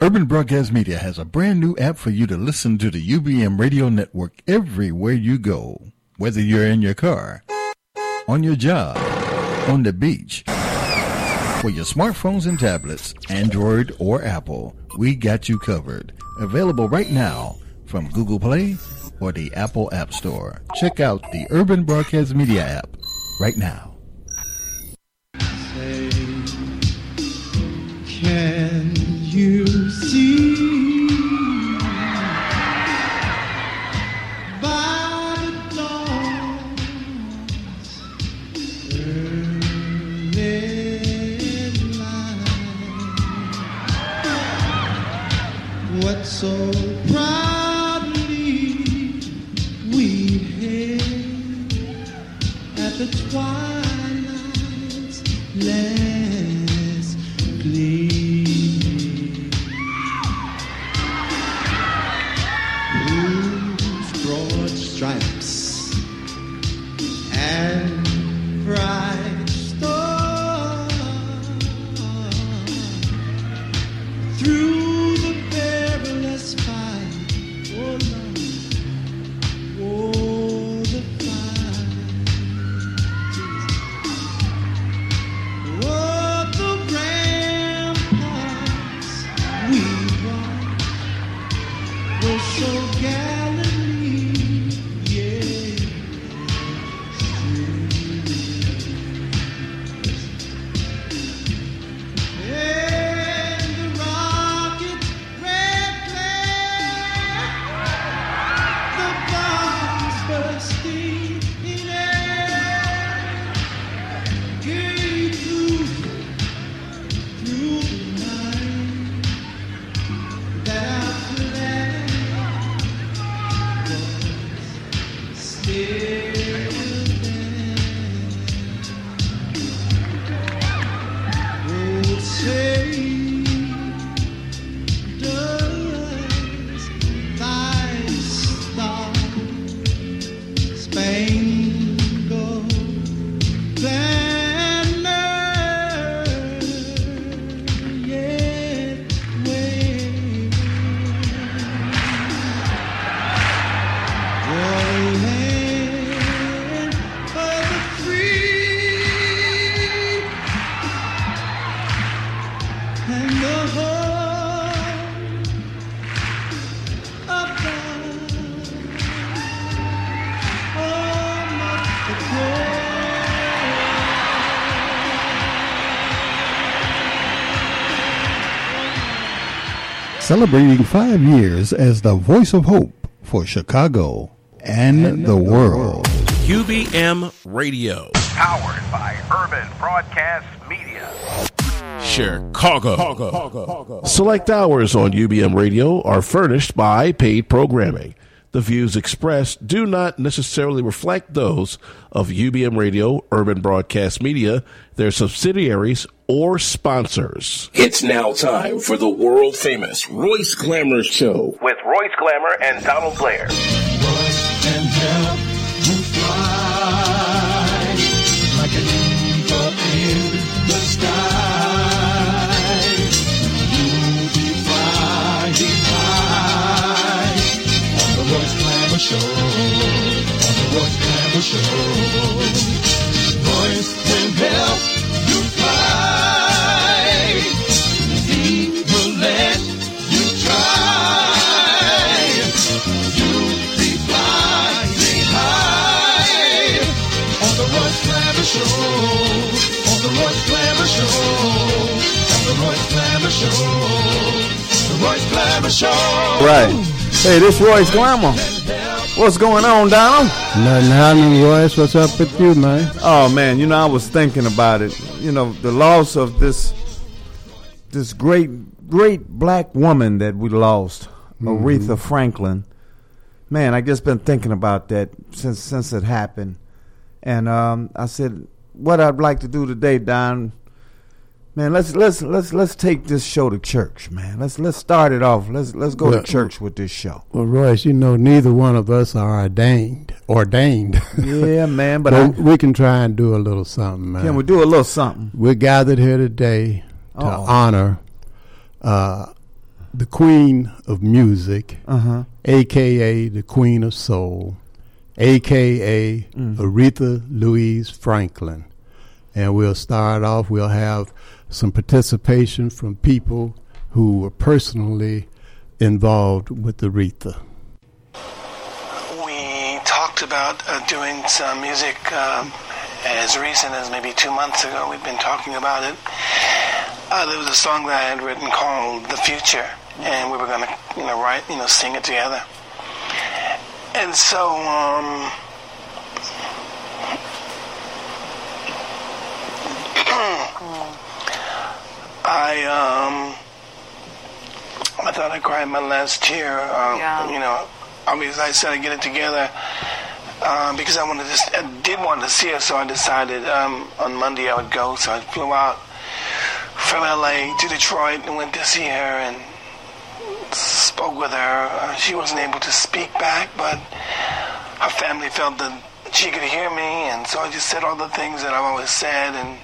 Urban Broadcast Media has a brand new app for you to listen to the UBM radio network everywhere you go. Whether you're in your car, on your job, on the beach, for your smartphones and tablets, Android or Apple, we got you covered. Available right now from Google Play or the Apple App Store. Check out the Urban Broadcast Media app right now. Say, Celebrating five years as the voice of hope for Chicago and, the world. UBM Radio. Powered by Urban Broadcast Media. Chicago. Select hours on UBM Radio are furnished by paid programming. The views expressed do not necessarily reflect those of UBM Radio, Urban Broadcast Media, their subsidiaries, or sponsors. It's now time for the world famous Royce Glamour Show. With Royce Glamour and Donald Blair. and help you fly Hey, this Royce Glamour. What's going on, Donald? Nothing happening, Royce. What's up with you, man? Oh man, you know I was thinking about it. You know the loss of this this great great black woman that we lost, Aretha Franklin. Man, I just been thinking about that since since it happened, and um, I said what I'd like to do today, Don. Man, let's let's let's let's take this show to church, man. Let's let's start it off. Let's let's go Well- to church with this show. Well, Royce, you know neither one of us are ordained. Ordained. Yeah, man, but But I, we can try and do a little something, man. can we do a little something? We're gathered here today to Uh-oh. honor uh, the queen of music, Uh huh. aka the queen of soul, aka Aretha Louise Franklin. And we'll start off, we'll have some participation from people who were personally involved with Aretha. We talked about uh, doing some music um, as recent as maybe two months ago. We've been talking about it. Uh, there was a song that I had written called "The Future," and we were going to, you know, write, you know, sing it together. And so, um, I, um, I thought I cried my last tear. Um, Yeah. You know, obviously I said I'd get it together uh, because I wanted to, I did want to see her, so I decided um, on Monday I would go. So I flew out from LA to Detroit and went to see her and spoke with her. Uh, she wasn't able to speak back, but her family felt that she could hear me, and so I just said all the things that I've always said and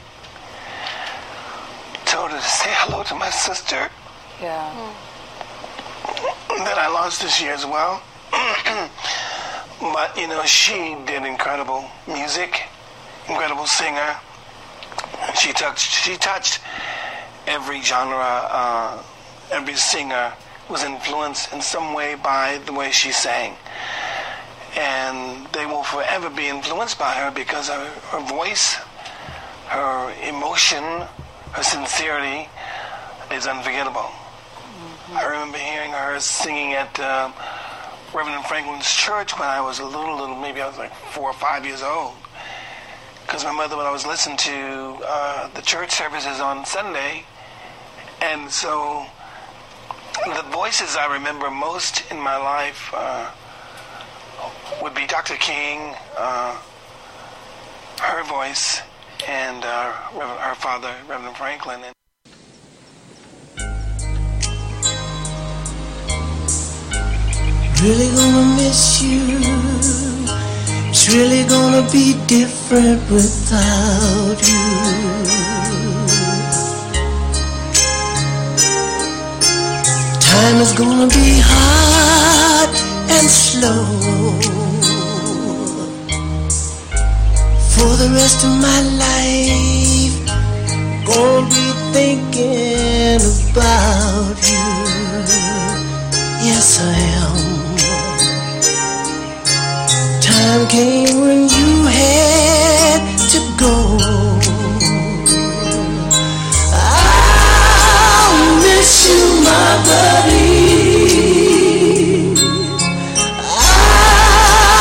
told her to say hello to my sister Yeah. that I lost this year as well. but you know, she did incredible music, incredible singer. She touched. She touched every genre. Uh, every singer was influenced in some way by the way she sang, and they will forever be influenced by her because of her voice, her emotion, her sincerity is unforgettable. I remember hearing her singing at uh, Reverend Franklin's church when I was a little, little, maybe I was like four or five years old. Because my mother would always listen to uh, the church services on Sunday. And so the voices I remember most in my life uh, would be Dr. King, uh, her voice, and her father, Reverend Franklin. And Really gonna miss you. It's really gonna be different without you. Time is gonna be hard and slow. For the rest of my life, gonna be thinking about you. Yes, I am. Time came when you had to go. I'll miss you, my buddy.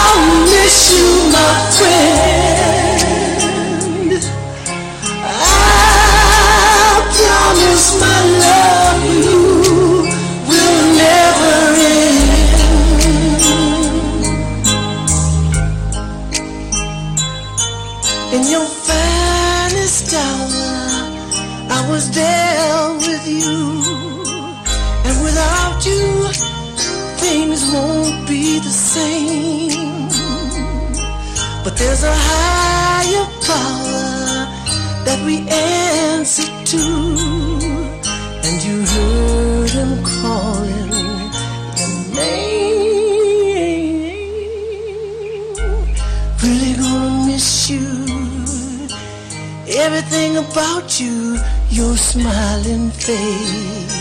I'll miss you, my friend. Promise my love you will never end. In your finest hour, I was there with you, and without you, things won't be the same. But there's a higher power that we answer to, Everything about you, your smiling face.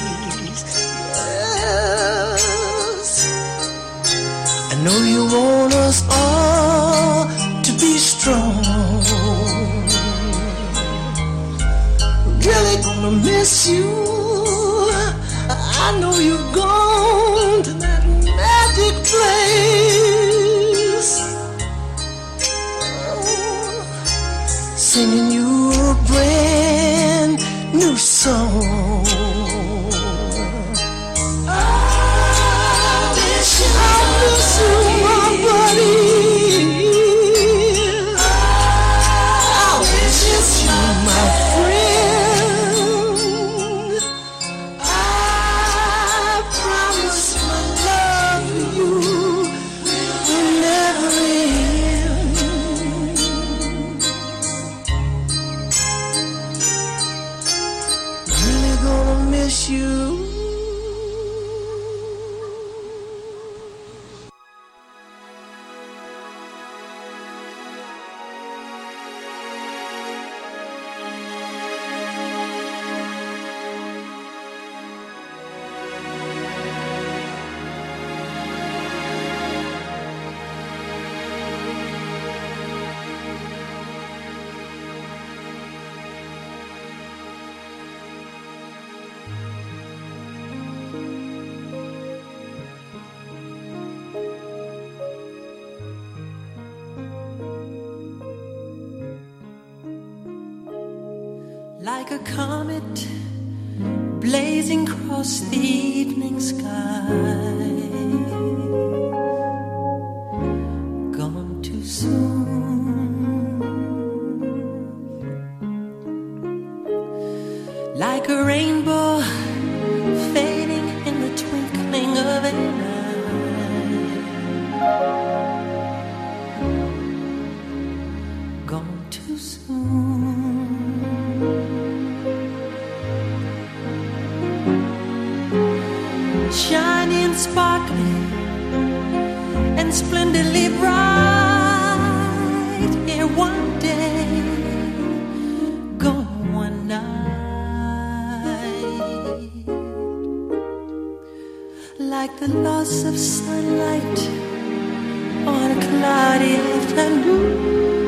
Yes. I know you want us all to be strong. Really gonna miss you. I know you've gone to that magic place. Oh. Singing a rainbow fading. the loss of sunlight on a cloudy afternoon.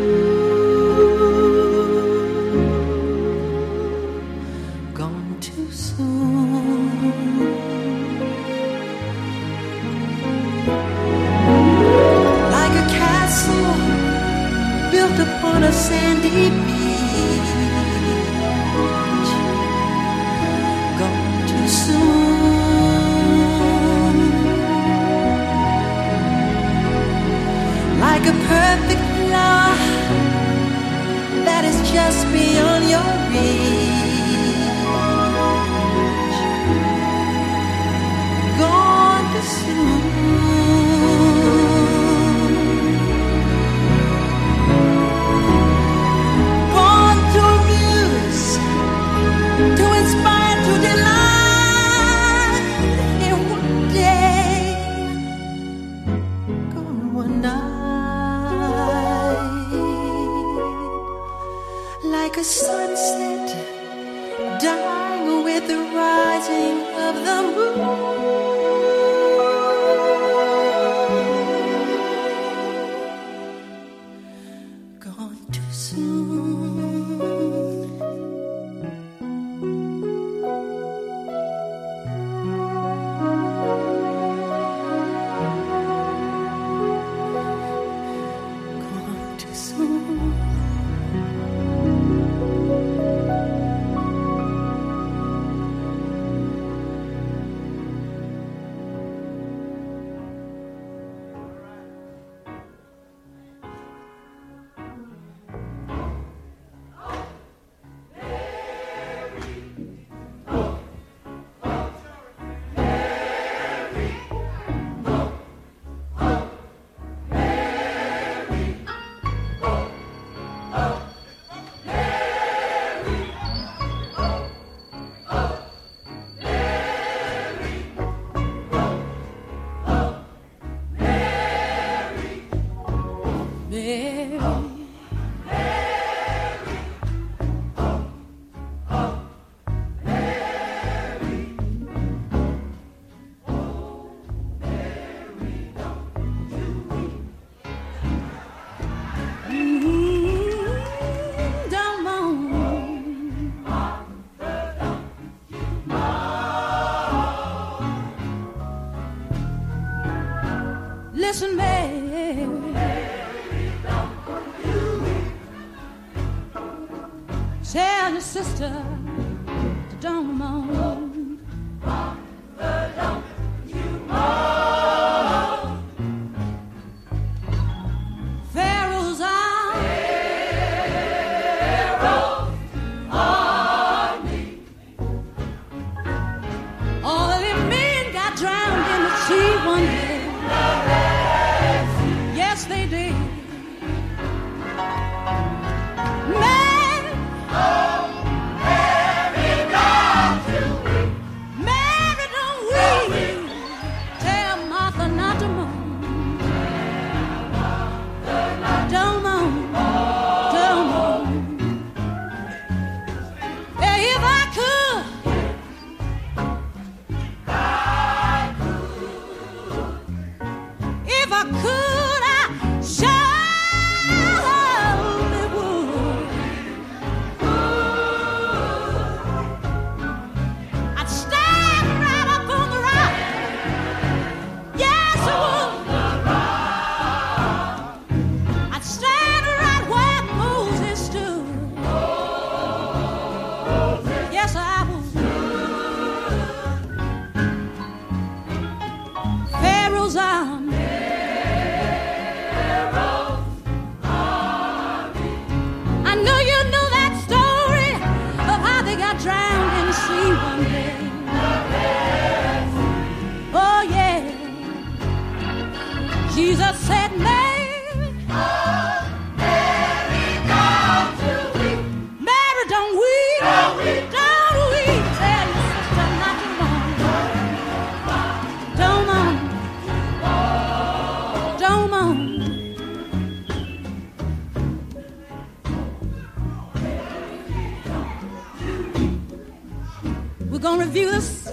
Review this,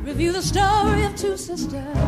review the story of two sisters.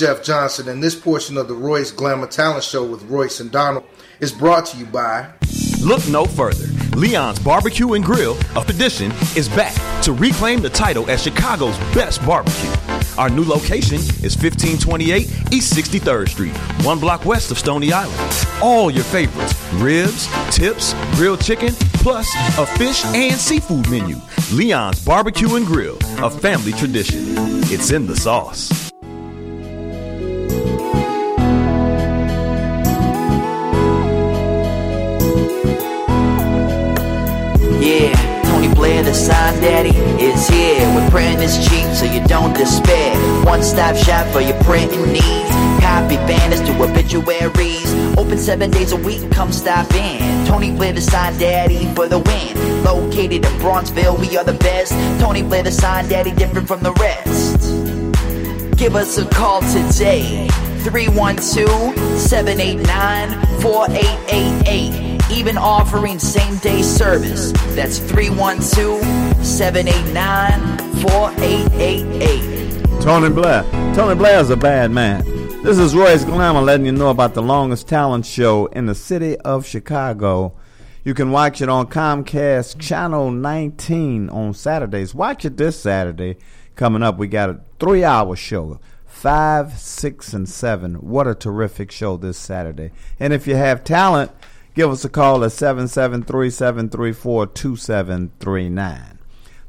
Jeff Johnson, and this portion of the Royce Glamour Talent Show with Royce and Donald is brought to you by. Look no further. Leon's Barbecue and Grill of Tradition is back to reclaim the title as Chicago's best barbecue. Our new location is 1528 East 63rd Street, one block west of Stony Island. All your favorites ribs, tips, grilled chicken, plus a fish and seafood menu. Leon's Barbecue and Grill, a family tradition. It's in the sauce. So you don't despair. One stop shop for your printing needs. Copy banners to obituaries. Open seven days a week, and come stop in. Tony Blair, the sign daddy, for the win. Located in Bronzeville, we are the best. Tony Blair, the sign daddy, different from the rest. Give us a call today. 312-789-4888. Even offering same day service. That's 312-789-4888. Tony Blair. Tony Blair's a bad man. This is Royce Glamour letting you know about the longest talent show in the city of Chicago. You can watch it on Comcast Channel 19 on Saturdays. Watch it this Saturday. Coming up, we got a three hour show. Five, six, and seven. What a terrific show this Saturday. And if you have talent, give us a call at 773 734 2739.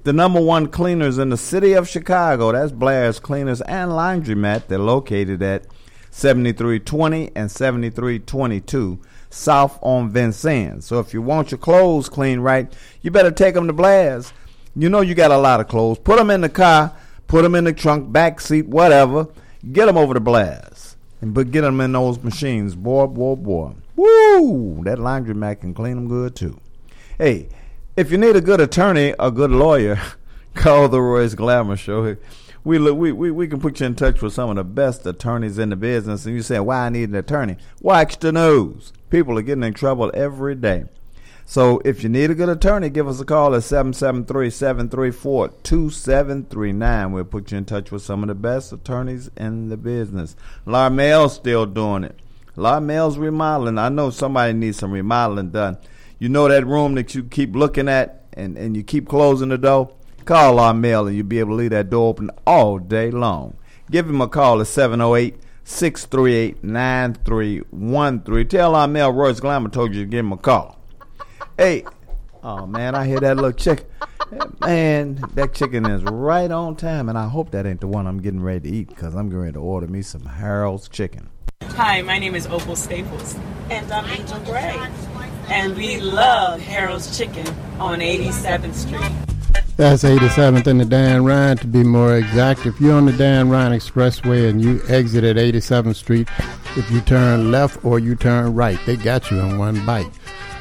The number one cleaners in the city of Chicago, that's Blair's Cleaners and Laundromat. They're located at 7320 and 7322 South on Vincennes. So if you want your clothes cleaned right, you better take them to Blair's. You know you got a lot of clothes. Put them in the car, put them in the trunk, back seat, whatever. Get them over to Blair's. And but get them in those machines. Boy, boy, boy. Woo! That laundromat can clean them good too. Hey, if you need a good attorney, a good lawyer, call the Royce Glamour Show. we look we, we we can put you in touch with some of the best attorneys in the business. And you say, why I need an attorney? Watch the news. People are getting in trouble every day. So if you need a good attorney, give us a call at 773-734-2739. We'll put you in touch with some of the best attorneys in the business. Larmel's still doing it. Larmel's remodeling. I know somebody needs some remodeling done. You know that room that you keep looking at and, and you keep closing the door? Call Larmel and you'll be able to leave that door open all day long. Give him a call at 708 638 9313. Tell Larmel Royce Glamour told you to give him a call. Hey, oh man, I hear that little chicken. Man, that chicken is right on time, and I hope that ain't the one I'm getting ready to eat because I'm getting ready to order me some Harold's chicken. Hi, my name is Opal Staples. And I'm Angel Gray. And we love Harold's Chicken on 87th Street. That's 87th and the Dan Ryan to be more exact. If you're on the Dan Ryan Expressway and you exit at 87th Street, if you turn left or you turn right, they got you in one bite.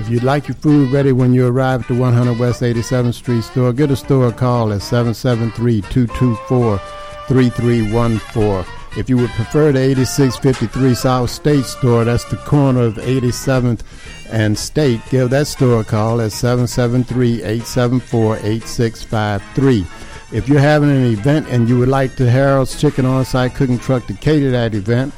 If you'd like your food ready when you arrive at the 100 West 87th Street store, give the store a call at 773 224 3314. If you would prefer the 8653 South State store, that's the corner of 87th and State, give that store a call at 773 874 8653. If you're having an event and you would like the Harold's Chicken On Site Cooking Truck to cater that event,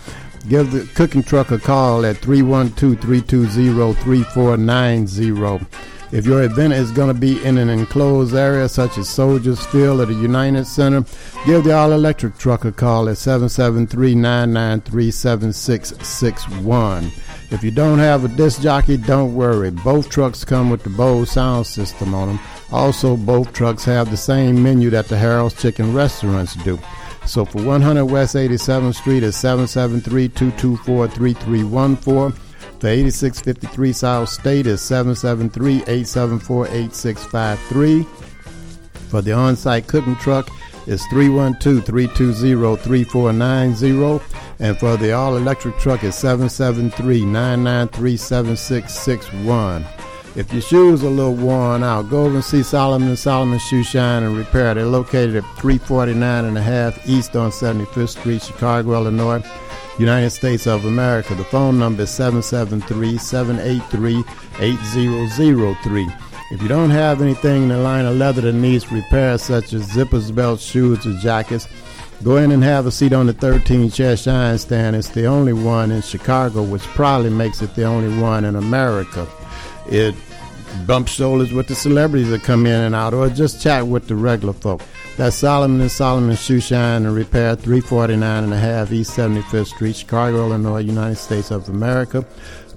give the cooking truck a call at 312 320 3490. If your event is going to be in an enclosed area such as Soldiers Field or the United Center, give the All Electric Truck a call at 773 993 7661. If you don't have a disc jockey, don't worry. Both trucks come with the Bose sound system on them. Also, both trucks have the same menu that the Harold's Chicken restaurants do. So for 100 West 87th Street is 773 224 3314. For 8653 South State is 773 874 8653. For the on site cooking truck is 312 320 3490. And for the all electric truck is 773 993 7661. If your shoes are a little worn out, go over and see Solomon and Solomon Shoe Shine and Repair. They're located at 349 and a half East on 75th Street, Chicago, Illinois, United States of America. The phone number is 773-783-8003. If you don't have anything in the line of leather that needs repair, such as zippers, belts, shoes, or jackets, go in and have a seat on the 13 chair shine stand. It's the only one in Chicago, which probably makes it the only one in America. It bumps shoulders with the celebrities that come in and out, or just chat with the regular folk. That's Solomon and Solomon Shoe Shine and Repair, 349 and a half East 75th Street, Chicago, Illinois, United States of America.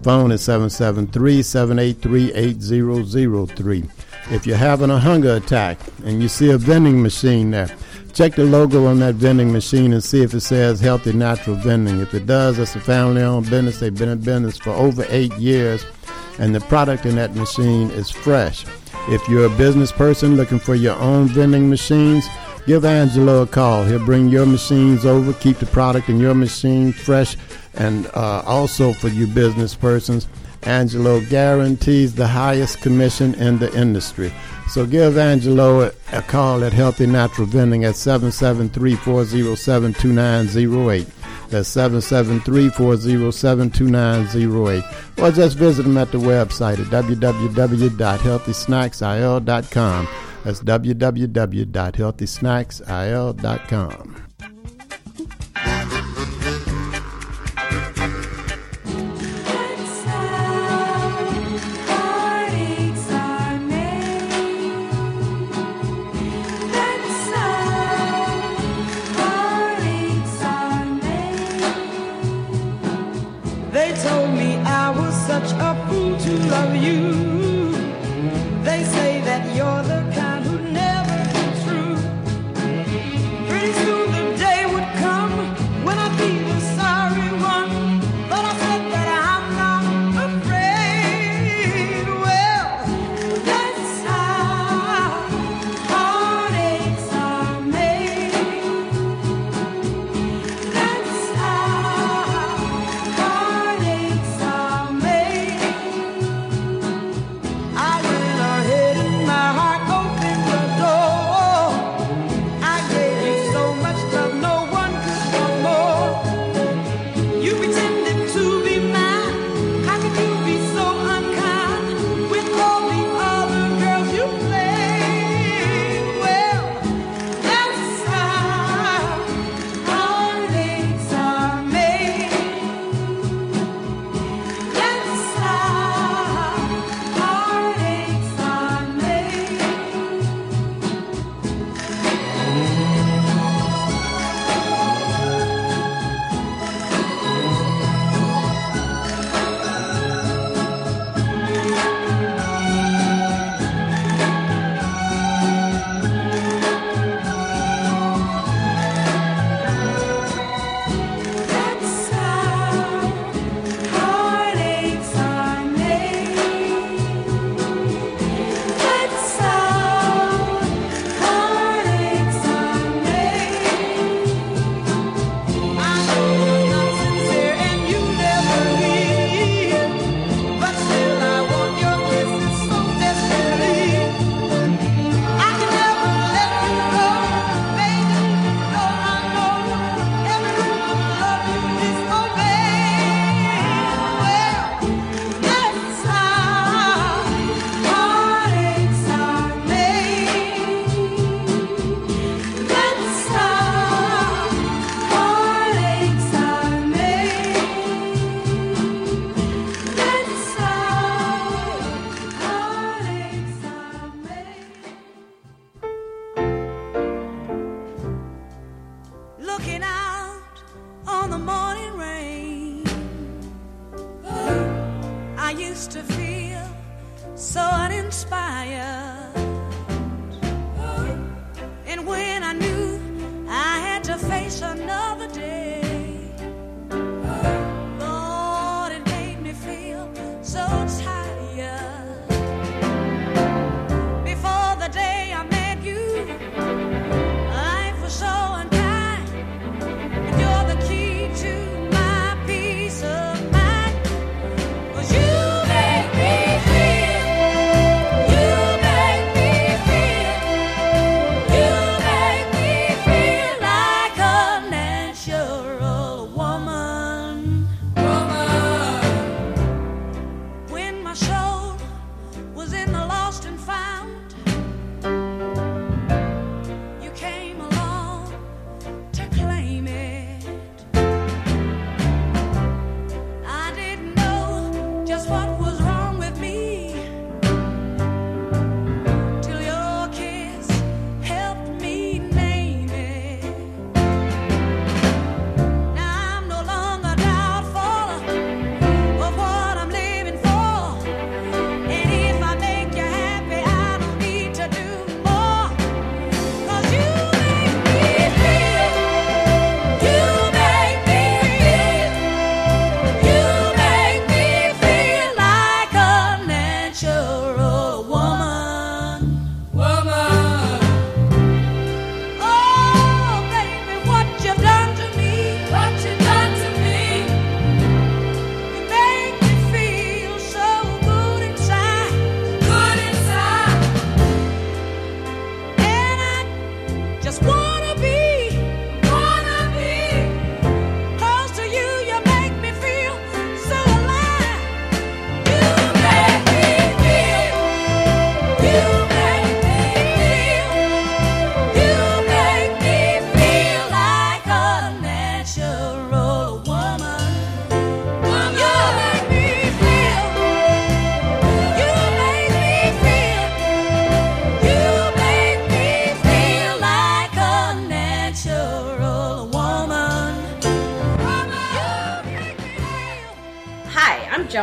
Phone is 773-783-8003. If you're having a hunger attack and you see a vending machine there, check the logo on that vending machine and see if it says Healthy Natural Vending. If it does, it's a family-owned business. They've been in business for over eight years, and the product in that machine is fresh. If you're a business person looking for your own vending machines, give Angelo a call. He'll bring your machines over, keep the product in your machine fresh, and uh, also for you business persons, Angelo guarantees the highest commission in the industry. So give Angelo a, call at Healthy Natural Vending at 773-407-2908. That's 773-407-2908. Or just visit them at the website at www.healthysnacksil.com. That's www.healthysnacksil.com.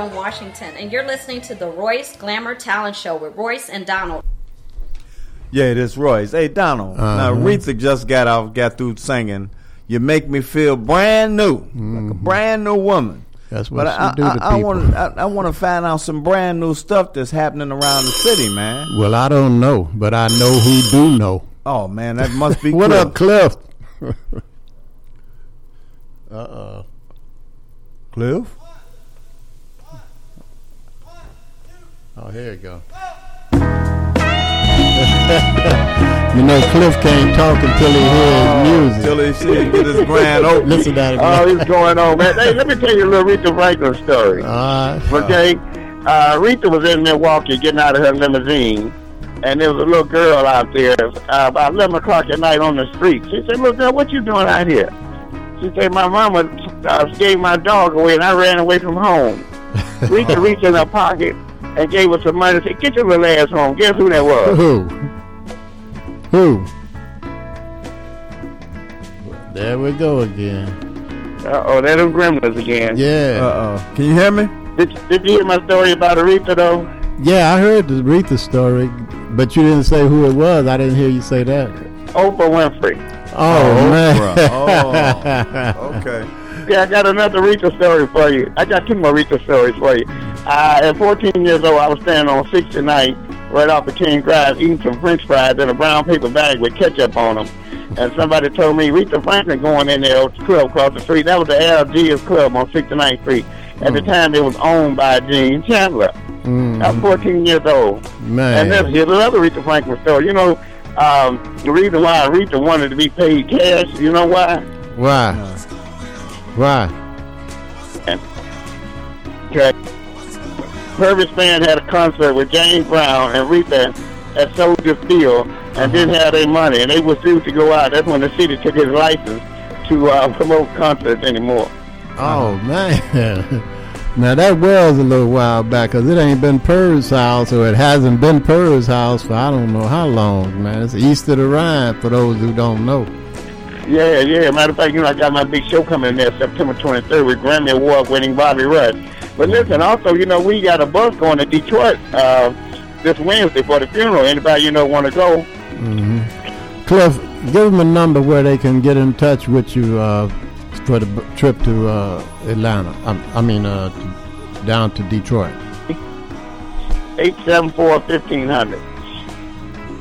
in Washington, and you're listening to the Royce Glamour Talent Show with Royce and Donald. Yeah, it is Royce. Hey, Donald. Now, Uh-huh. Aretha just got off, got through singing. You make me feel brand new, like a brand new woman. That's what But she I, do to I, I people. want, I, I want to find out some brand new stuff that's happening around the city, man. Well, I don't know, but I know who do know. Oh man, that must be what Cliff. up, Cliff? uh oh. Cliff? Oh, here you go. you know, Cliff can't talk until he hears music. Until he see him get his grand open. Listen to that. Oh, what's going on, man? Hey, let me tell you a little Rita Franklin story. okay? Uh, Rita was in Milwaukee getting out of her limousine, and there was a little girl out there uh, about 11 o'clock at night on the street. She said, Little girl, what you doing out here? She said, My mama uh, gave my dog away, and I ran away from home. Rita reached in her pocket and gave us some money and said, Get your little ass home. Guess who that was? Who? Who? There we go again. Uh oh, they're them gremlins again. Yeah. Uh oh. Can you hear me? Did, did you hear my story about Aretha, though? Yeah, I heard the Aretha story, but you didn't say who it was. I didn't hear you say that. Oprah Winfrey. Oh, man. Oh, okay. Yeah, I got another Rita story for you. I got two more Rita stories for you. Uh, at 14 years old, I was standing on 69th, right off the King Drive, eating some French fries in a brown paper bag with ketchup on them. And somebody told me Rita Franklin going in there at the club across the street. That was the LG's club on 69th Street. At the time, it was owned by Gene Chandler. I was 14 years old. Man. And then here's another Rita Franklin story. You know, um, the reason why Rita wanted to be paid cash, you know why? Why? Why? Okay. Purvis Spann had a concert with James Brown and Rita at Soldier Field and didn't have their money, and they were due to go out. That's when the city took his license to uh, promote concerts anymore. Oh, man. Now, that was a little while back because it ain't been Purr's house or it hasn't been Purr's house for I don't know how long, man. It's east of the Rhine for those who don't know. Yeah, yeah. Matter of fact, you know, I got my big show coming in there September 23rd with Grammy Award winning Bobby Rush. But listen, also, you know, we got a bus going to Detroit uh, this Wednesday for the funeral. Anybody you know want to go? hmm Cliff, give them a number where they can get in touch with you uh, for the trip to uh, Atlanta. I, I mean, uh, to, down to Detroit. 874-1500.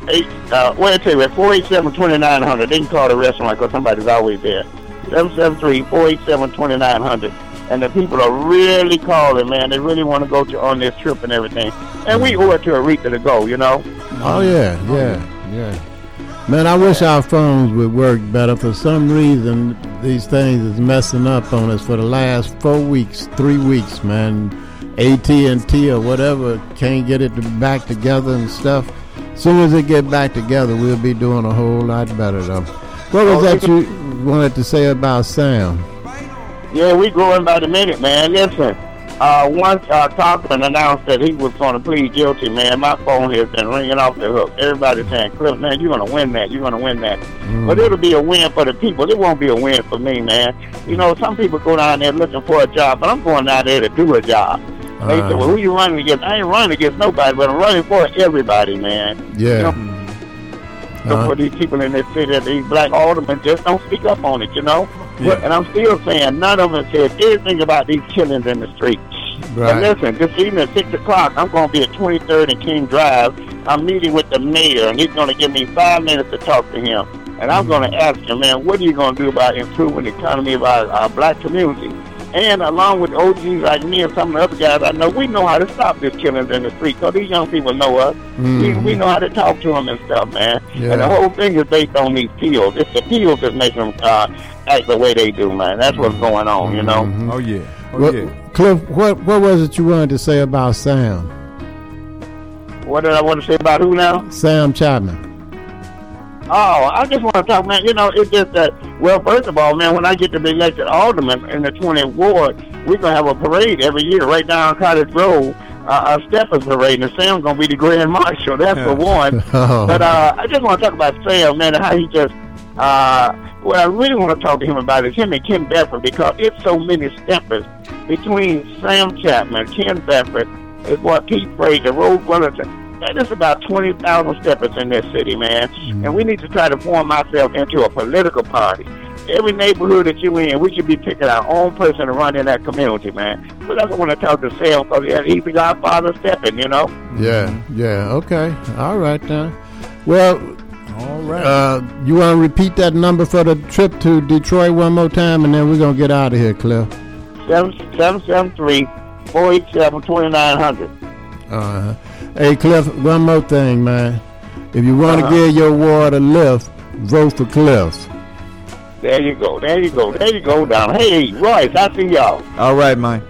Eight, uh, well, I tell you, at 487-2900, they can call the restaurant because somebody's always there. 773-487-2900. And the people are really calling, man. They really want to go to on this trip and everything. And we owe it to Aretha to go, you know? Oh yeah, yeah, yeah. Man, I wish our phones would work better. For some reason, these things is messing up on us for the last four weeks, three weeks, man. AT and T or whatever can't get it back together and stuff. Soon as it get back together, we'll be doing a whole lot better, though. What was that you wanted to say about Sam? Yeah, we growing by the minute, man. Listen, uh, once uh, Cochran announced that he was going to plead guilty, man, my phone has been ringing off the hook. Everybody's saying, Cliff, man, you're going to win that. You're going to win that. But it'll be a win for the people. It won't be a win for me, man. You know, some people go down there looking for a job, but I'm going down there to do a job. They say, well, who you running against? I ain't running against nobody, but I'm running for everybody, man. Yeah. You know, Uh, for these people in this city, these black aldermen just don't speak up on it, you know? Yeah. And I'm still saying none of them said anything about these killings in the streets. Right. And listen, this evening at 6 o'clock, I'm going to be at 23rd and King Drive. I'm meeting with the mayor, and he's going to give me five minutes to talk to him. And I'm going to ask him, man, what are you going to do about improving the economy of our, our black community? And along with OGs like me and some of the other guys I know, we know how to stop this killings in the street because these young people know us. We, Mhm. we know how to talk to them and stuff, man. Yeah. And the whole thing is based on these pills. It's the pills that make them uh, act the way they do, man. That's what's going on, you know? Oh yeah. Oh what, yeah. Cliff, what what was it you wanted to say about Sam? What did I want to say about who now? Sam Chapman. Oh, I just want to talk, man. You know, it's just that, well, first of all, man, when I get to be elected alderman in the 20th ward, we're going to have a parade every year right down Cottage Grove, uh, a steppers parade, and Sam's going to be the grand marshal. That's for one. Oh. But uh, I just want to talk about Sam, man, and how he just, uh, what I really want to talk to him about is him and Kim Bedford because it's so many steppers between Sam Chapman, Ken Bedford, and what Pete Frazier, Rose Wellington. Man, there's about 20,000 steppers in this city, man. Mm-hmm. And we need to try to form ourselves into a political party. Every neighborhood that you in, we should be picking our own person to run in that community, man. But that's what I want to talk to Sam because he's the godfather stepping, you know? Yeah, yeah, okay. All right then. Well, all right. Uh, you want to repeat that number for the trip to Detroit one more time, and then we're gonna get out of here, Cliff. 773 487 2900. Uh-huh. Hey, Cliff, one more thing, man. If you want to Uh-huh. give your ward a lift, vote for Cliff. There you go. There you go. There you go down. Hey, Royce, I see y'all. All right, Mike.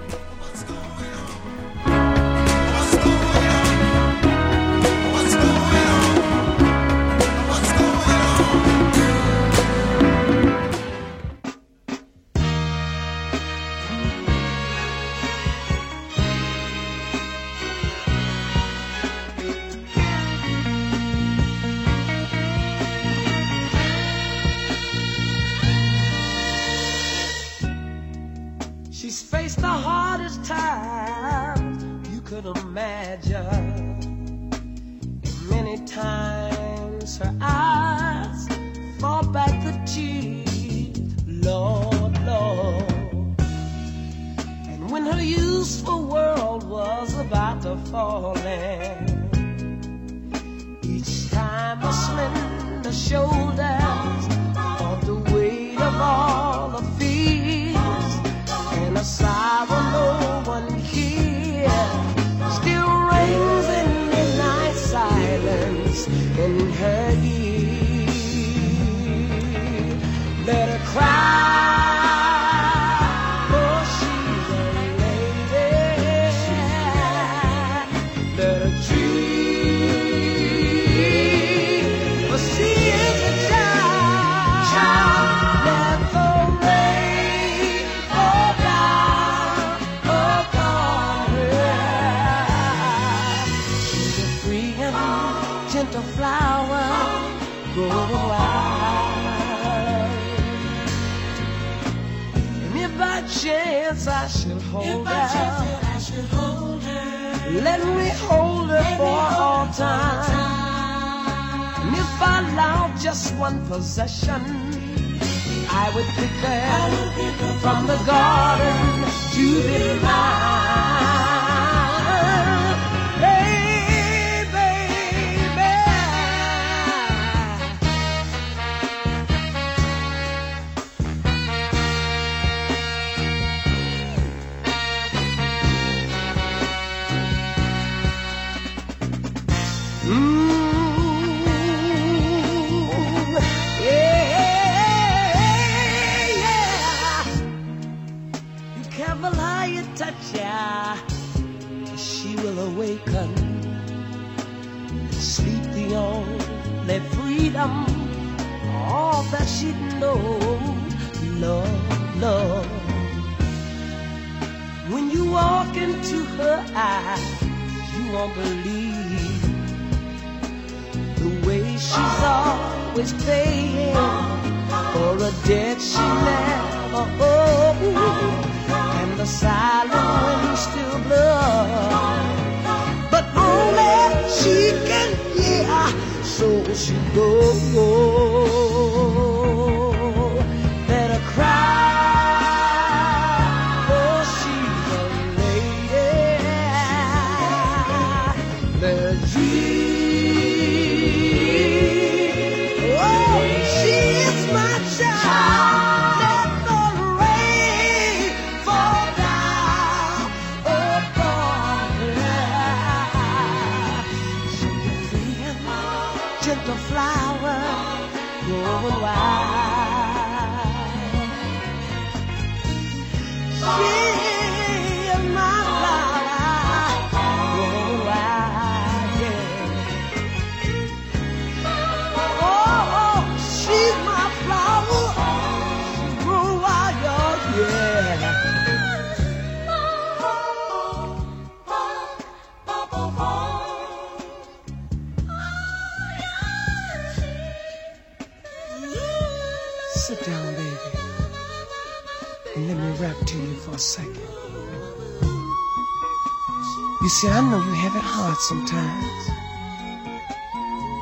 sometimes.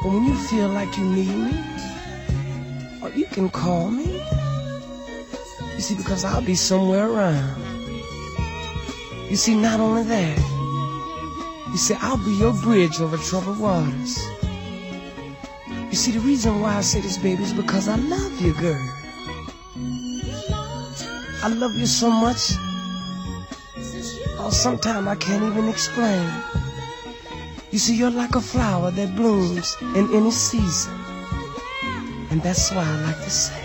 But when you feel like you need me, or you can call me. You see, because I'll be somewhere around. You see, not only that, you see, I'll be your bridge over troubled waters. You see, the reason why I say this, baby, is because I love you, girl. I love you so much, oh, sometimes I can't even explain. You see, you're like a flower that blooms in any season. And that's why I like to say.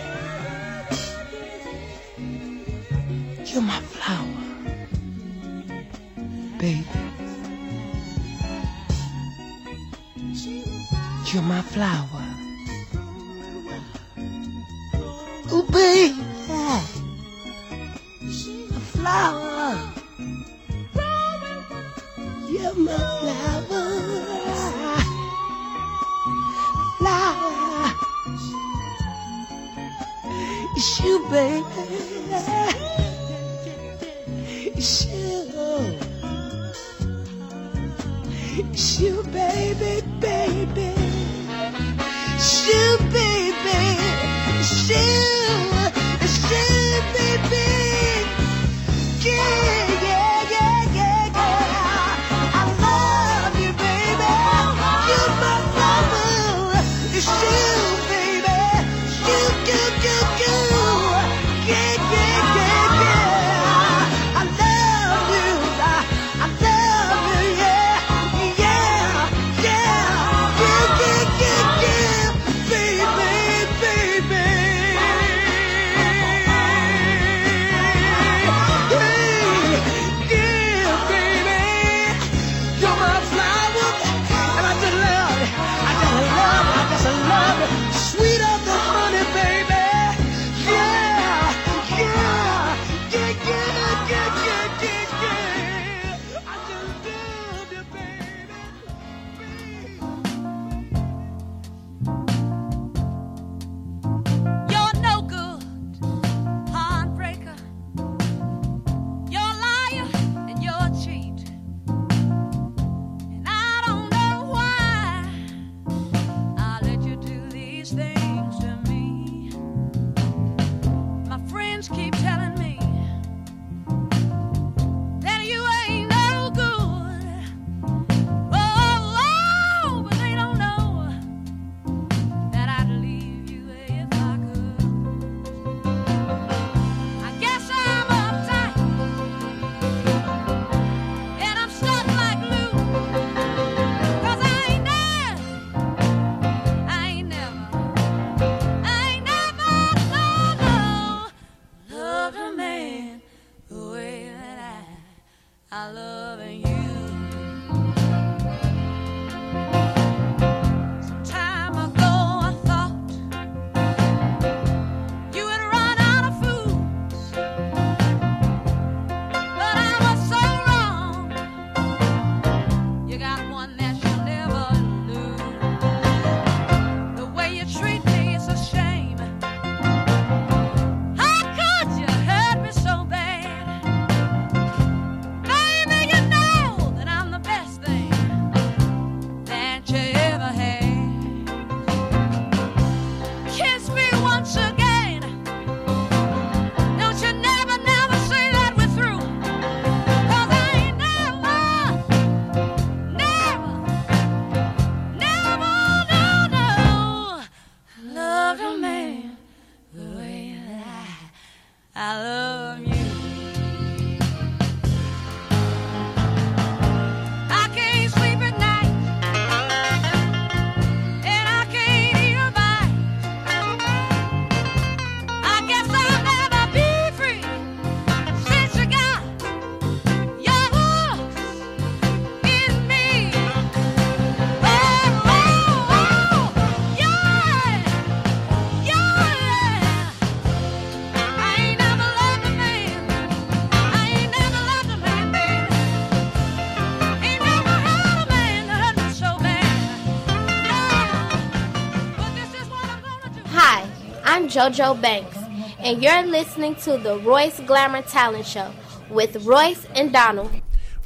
JoJo Banks, and you're listening to the Royce Glamour Talent Show with Royce and Donald.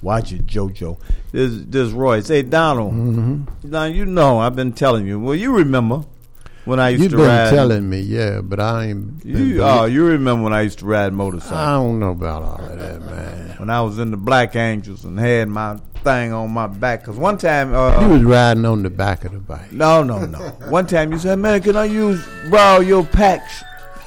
Watch it, JoJo. This, this Royce. Hey, Donald. Mm-hmm. Now, you know, I've been telling you. Well, you remember when I used You've to been telling me, yeah, but I ain't. You, oh, you remember when I used to ride motorcycles? I don't know about all of that, man. When I was in the Black Angels and had my thing on my back. Cause one time, uh, you was riding on the back of the bike. no, no, no. One time you said, "Man, can I use borrow your packs,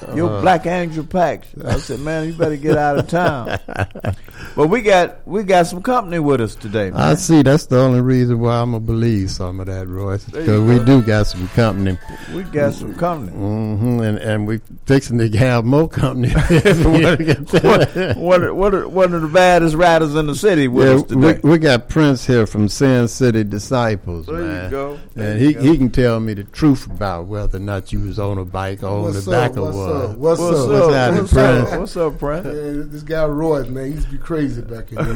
your Uh-huh. Black Angel packs?" I said, "Man, you better get out of town." but we got we got some company with us today. Man. I see. That's the only reason why I'm gonna believe some of that, Royce, because we do got some company. We got some company. hmm and and we fixing to have more company. one, one, of- one, one of the baddest riders in the city with Yeah, us today. we, we got Prince here from Sin City Disciples, There you man. go. There And you he, go. he can tell me the truth about whether or not you was on a bike or on What's the back up? of What's one. Up? What's, What's up? up? What's happening, What's up? Prince? What's up, Prince? Man, this guy Roy, man, he used to be crazy back in the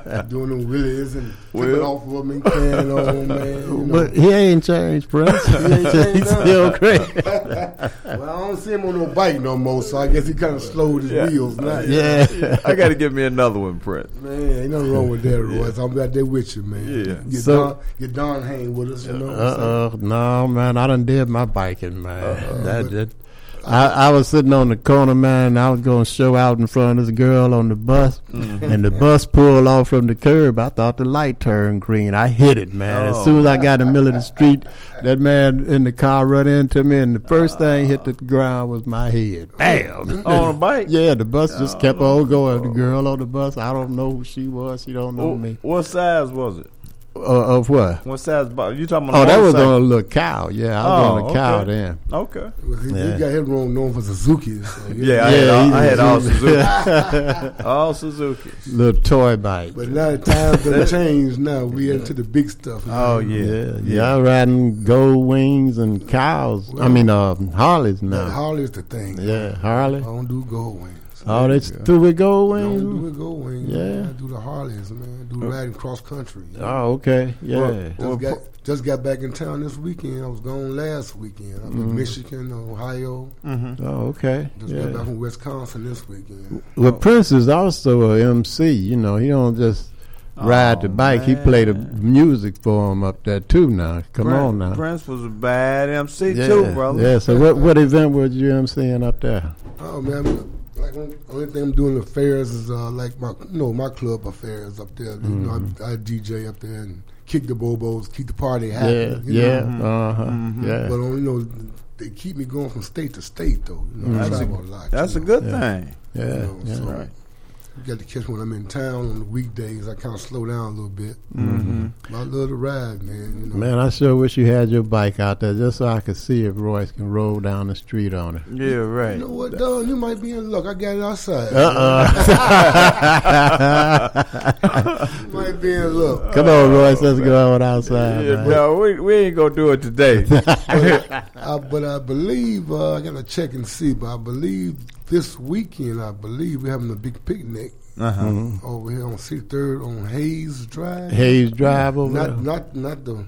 year. Doing them willies and flipping Well. off of them and carrying on, man. You know. But he ain't changed, Prince. He ain't changed He's none. still crazy. well, I don't see him on no bike no more, so I guess he kind of slowed his Yeah. wheels now. Yeah. I got to give me another one, Prince. Man, ain't nothing wrong with that, Roy. So I'm out there with you, man. Yeah. Get, So- Don, get Don hang with us, you know. what I'm saying? Uh uh no man, I done did my biking, man. That, that, I, I was sitting on the corner, man. And I was going to show out in front of this girl on the bus, mm-hmm. and the bus pulled off from the curb. I thought the light turned green. I hit it, man. Oh. As soon as I oh. got in the middle of the street, that man in the car run into me, and the first thing hit the ground was my head. Bam! On a bike? Yeah, the bus just kept on going. The oh. girl on the bus, I don't know who she was. She don't know Wh- me. What size was it? Uh, of what? What size bike? You talking about? Oh, that was motorcycle? on a little cow. Yeah, I was Oh, on a cow okay. then. Okay. Well, he, Yeah. he got him wrong known for Suzuki. So, Yeah, I Yeah, had, all, I had all Suzuki. all Suzuki. Little toy bike. But now the times done changed. Now we into the big stuff. Oh man. yeah, Yeah, yeah, I'm riding gold wings and cows. I mean, uh, Harleys That now. Harley's the thing. Yeah, Harley. I don't do gold wings. Oh, they through with gold I don't do wings. the gold wings. Yeah. man. I do the Harleys, man. I do riding cross country. you know. Oh, okay. Yeah. Just got, just got back in town this weekend. I was gone last weekend. I was in Mhm. Michigan, Ohio. Mm-hmm. Oh, okay. Just got back from Wisconsin this weekend. Well, Prince is also a MC. You know, he don't just ride the Oh, bike. He play the music for him up there too. Now, come Prince, on now. Prince was a bad MC yeah, too, brother. yeah. So, what what event was you MCing up there? Oh man, I'm- like only only thing I'm doing affairs is uh, like my you know my club affairs up there. You know, Mm-hmm. I, I DJ up there and kick the bobos, keep the party Yeah, happening. you yeah, know. uh huh, Mhm. yeah. But on, you know, they keep me going from state to state though. You know, I That's, travel a, a lot. that's you a good Yeah. thing. Yeah, You know, yeah. so Right. You got to catch when I'm in town on the weekdays. I kind of slow down a little bit. Mm-hmm. I love to ride, man. You know. Man, I sure wish you had your bike out there just so I could see if Royce can roll down the street on it. Yeah, right. You know what, Don? You might be in luck. I got it outside. Uh-uh. you might be in luck. Come on, Royce, let's go out outside. Yeah, man. no, we, we ain't gonna do it today. I, but I believe uh, I got to check and see. But I believe this weekend, I believe we're having a big picnic uh-huh. Mhm. over here on C Third on Hayes Drive. Hayes Drive over not there. not not the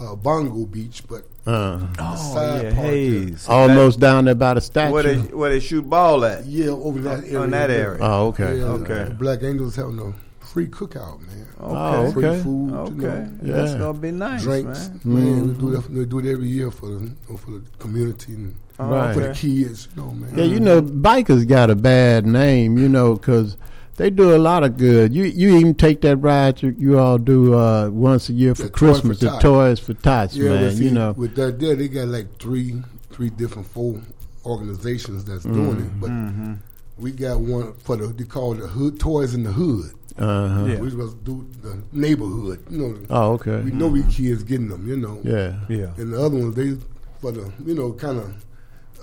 uh, Bongo Beach, but Uh, the Oh, side yeah, part there. Hayes. almost down there by the statue. Where they where they shoot ball at? Yeah, over that area. On that area. oh, okay. Yeah, Okay. the Black Angels having a free cookout, man. Oh, Free okay. food, you Okay, know, that's gonna be nice, drinks. man. Man, we do that. We do it every year for the for the community and Right. for the kids. You know, man. Yeah, you know, bikers got a bad name, you know, because they do a lot of good. You you even take that ride you, you all do uh, once a year for Yeah, Toys for Christmas, the Toys for Tots, Yeah, man. see, you know, with that there, they got like three three different four organizations that's doing it. But Mm-hmm. We got one for the they call it the hood toys in the hood. uh-huh. Yeah. We supposed to do the neighborhood. You know, Oh, okay. we know we kids getting them. You know, Yeah. Yeah. and the other ones they for the you know kind of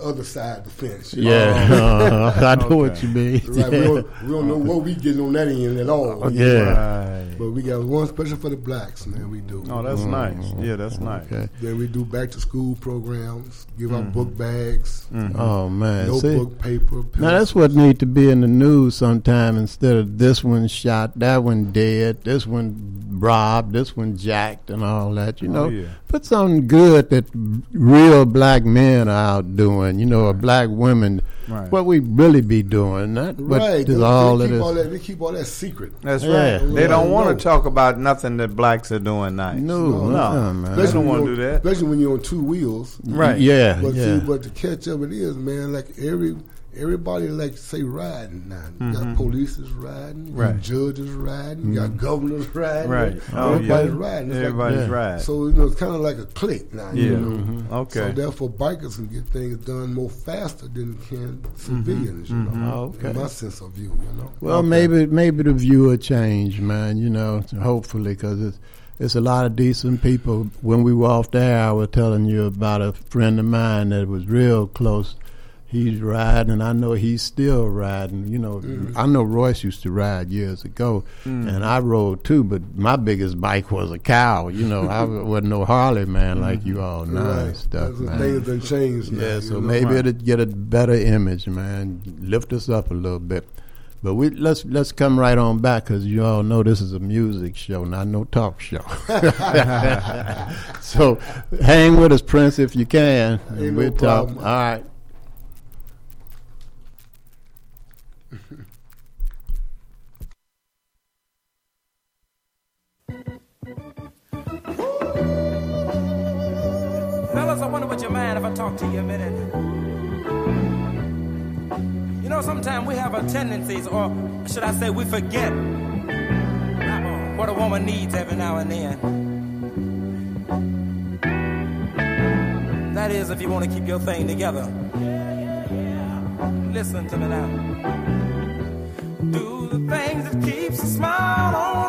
other side of the fence. Yeah, uh, I know what you mean. Right, we, don't, we don't know what we getting on that end at all. Oh, Yeah. Right. But we got one special for the blacks, man. We do. Oh, that's mm. nice. Yeah, that's nice. Okay. Then we do back to school programs, give out mm. book bags, mm-hmm. uh, Oh man, see. notebook, paper. Now that's what need to be in the news sometime instead of this one shot, that one dead, this one robbed, this one jacked, and all that. You oh, know, Oh, yeah. Put something good that real black men are out doing doing. You know, a black woman, Right. what we really be doing. Not what right. is they, all they of keep this. all that. They keep all that secret. That's Yeah. right. They don't want No. to talk about nothing that blacks are doing nice. No, no, uh-uh, man. They don't want to do that. Especially when you're on two wheels. Right. Yeah, But yeah. see, but the catch of it is, man, like every everybody like say riding now. You Mhm. got police is riding, you got judges riding, you got governors riding. Right. Oh, Everybody's yeah. riding. It's Everybody's like, riding. So you know, it's kind of like a clique now. Yeah. You know? Mhm. Okay. So therefore, bikers can get things done more faster than can civilians. You know, Mhm. Oh, okay. in my sense of view. You know. Well, maybe maybe the view will change, man. You know, hopefully, because it's it's a lot of decent people. When we were off there, I was telling you about a friend of mine that was real close. He's riding, and I know he's still riding. You know, Mhm. I know Royce used to ride years ago, Mm. and I rode too. But my biggest bike was a cow. You know, I wasn't no Harley man like you all now and Right. stuff, That's man. Things done changed. now, Yeah, so know? maybe Right. it'll get a better image, man. Lift us up a little bit. But we let's let's come right on back because you all know this is a music show, not no talk show. so hang with us, Prince, if you can. and Ain't no we'll talk. problem. All right. Talk to you a minute. You know, sometimes we have a tendencies, or should I say, we forget what a woman needs every now and then. That is, if you want to keep your thing together. Listen to me now. Do the things that keeps a smile on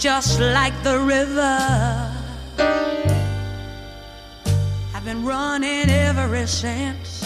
just like the river, I've been running ever since.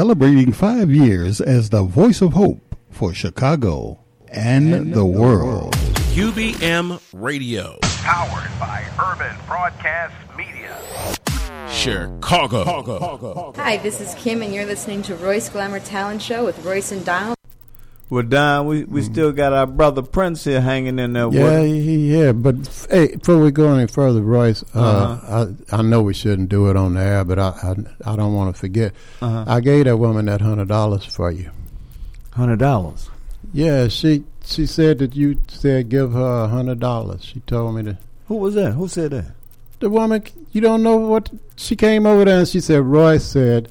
Celebrating five years as the voice of hope for Chicago and, the, world. UBM Radio. Powered by Urban Broadcast Media. Chicago. Hi, this is Kim, and you're listening to Royce Glamour Talent Show with Royce and Donald. Well, Don, we, we still got our brother Prince here hanging in there. Yeah, he- yeah, but hey, before we go any further, Royce, uh, Uh-huh. I I know we shouldn't do it on the air, but I I, I don't want to forget. Uh-huh. I gave that woman that hundred dollars for you. Hundred dollars. Yeah, she she said that you said give her a hundred dollars. She told me to. Who was that? Who said that? The woman, you don't know what she came over there and she said. Royce said,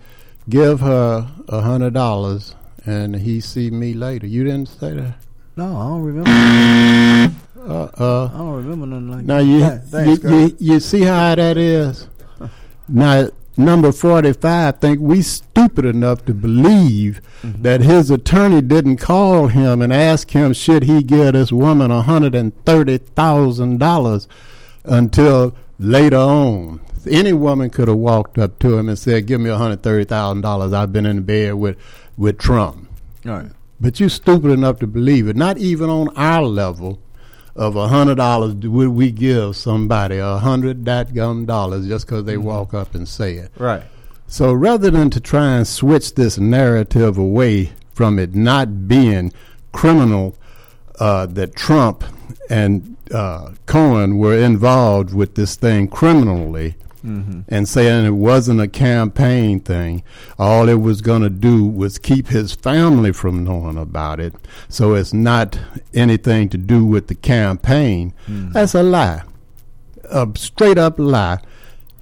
give her a hundred dollars, and he see me later. You didn't say that. No, I don't remember. Uh, uh, I don't remember nothing like now that. you, thanks, you, you you see how that is. Now number forty five think we stupid enough to believe that his attorney didn't call him and ask him should he give this woman hundred and thirty thousand dollars until later on. Any woman could have walked up to him and said, "Give me hundred thirty thousand dollars. I've been in bed with with Trump." Right. But you're stupid enough to believe it. Not even on our level of a hundred dollars would we give somebody a hundred that gum dollars just because they walk up and say it. Right. So rather than to try and switch this narrative away from it not being criminal uh, that Trump and uh, Cohen were involved with this thing criminally, Mhm. and saying it wasn't a campaign thing. All it was going to do was keep his family from knowing about it. So it's not anything to do with the campaign. That's a lie. A straight up lie.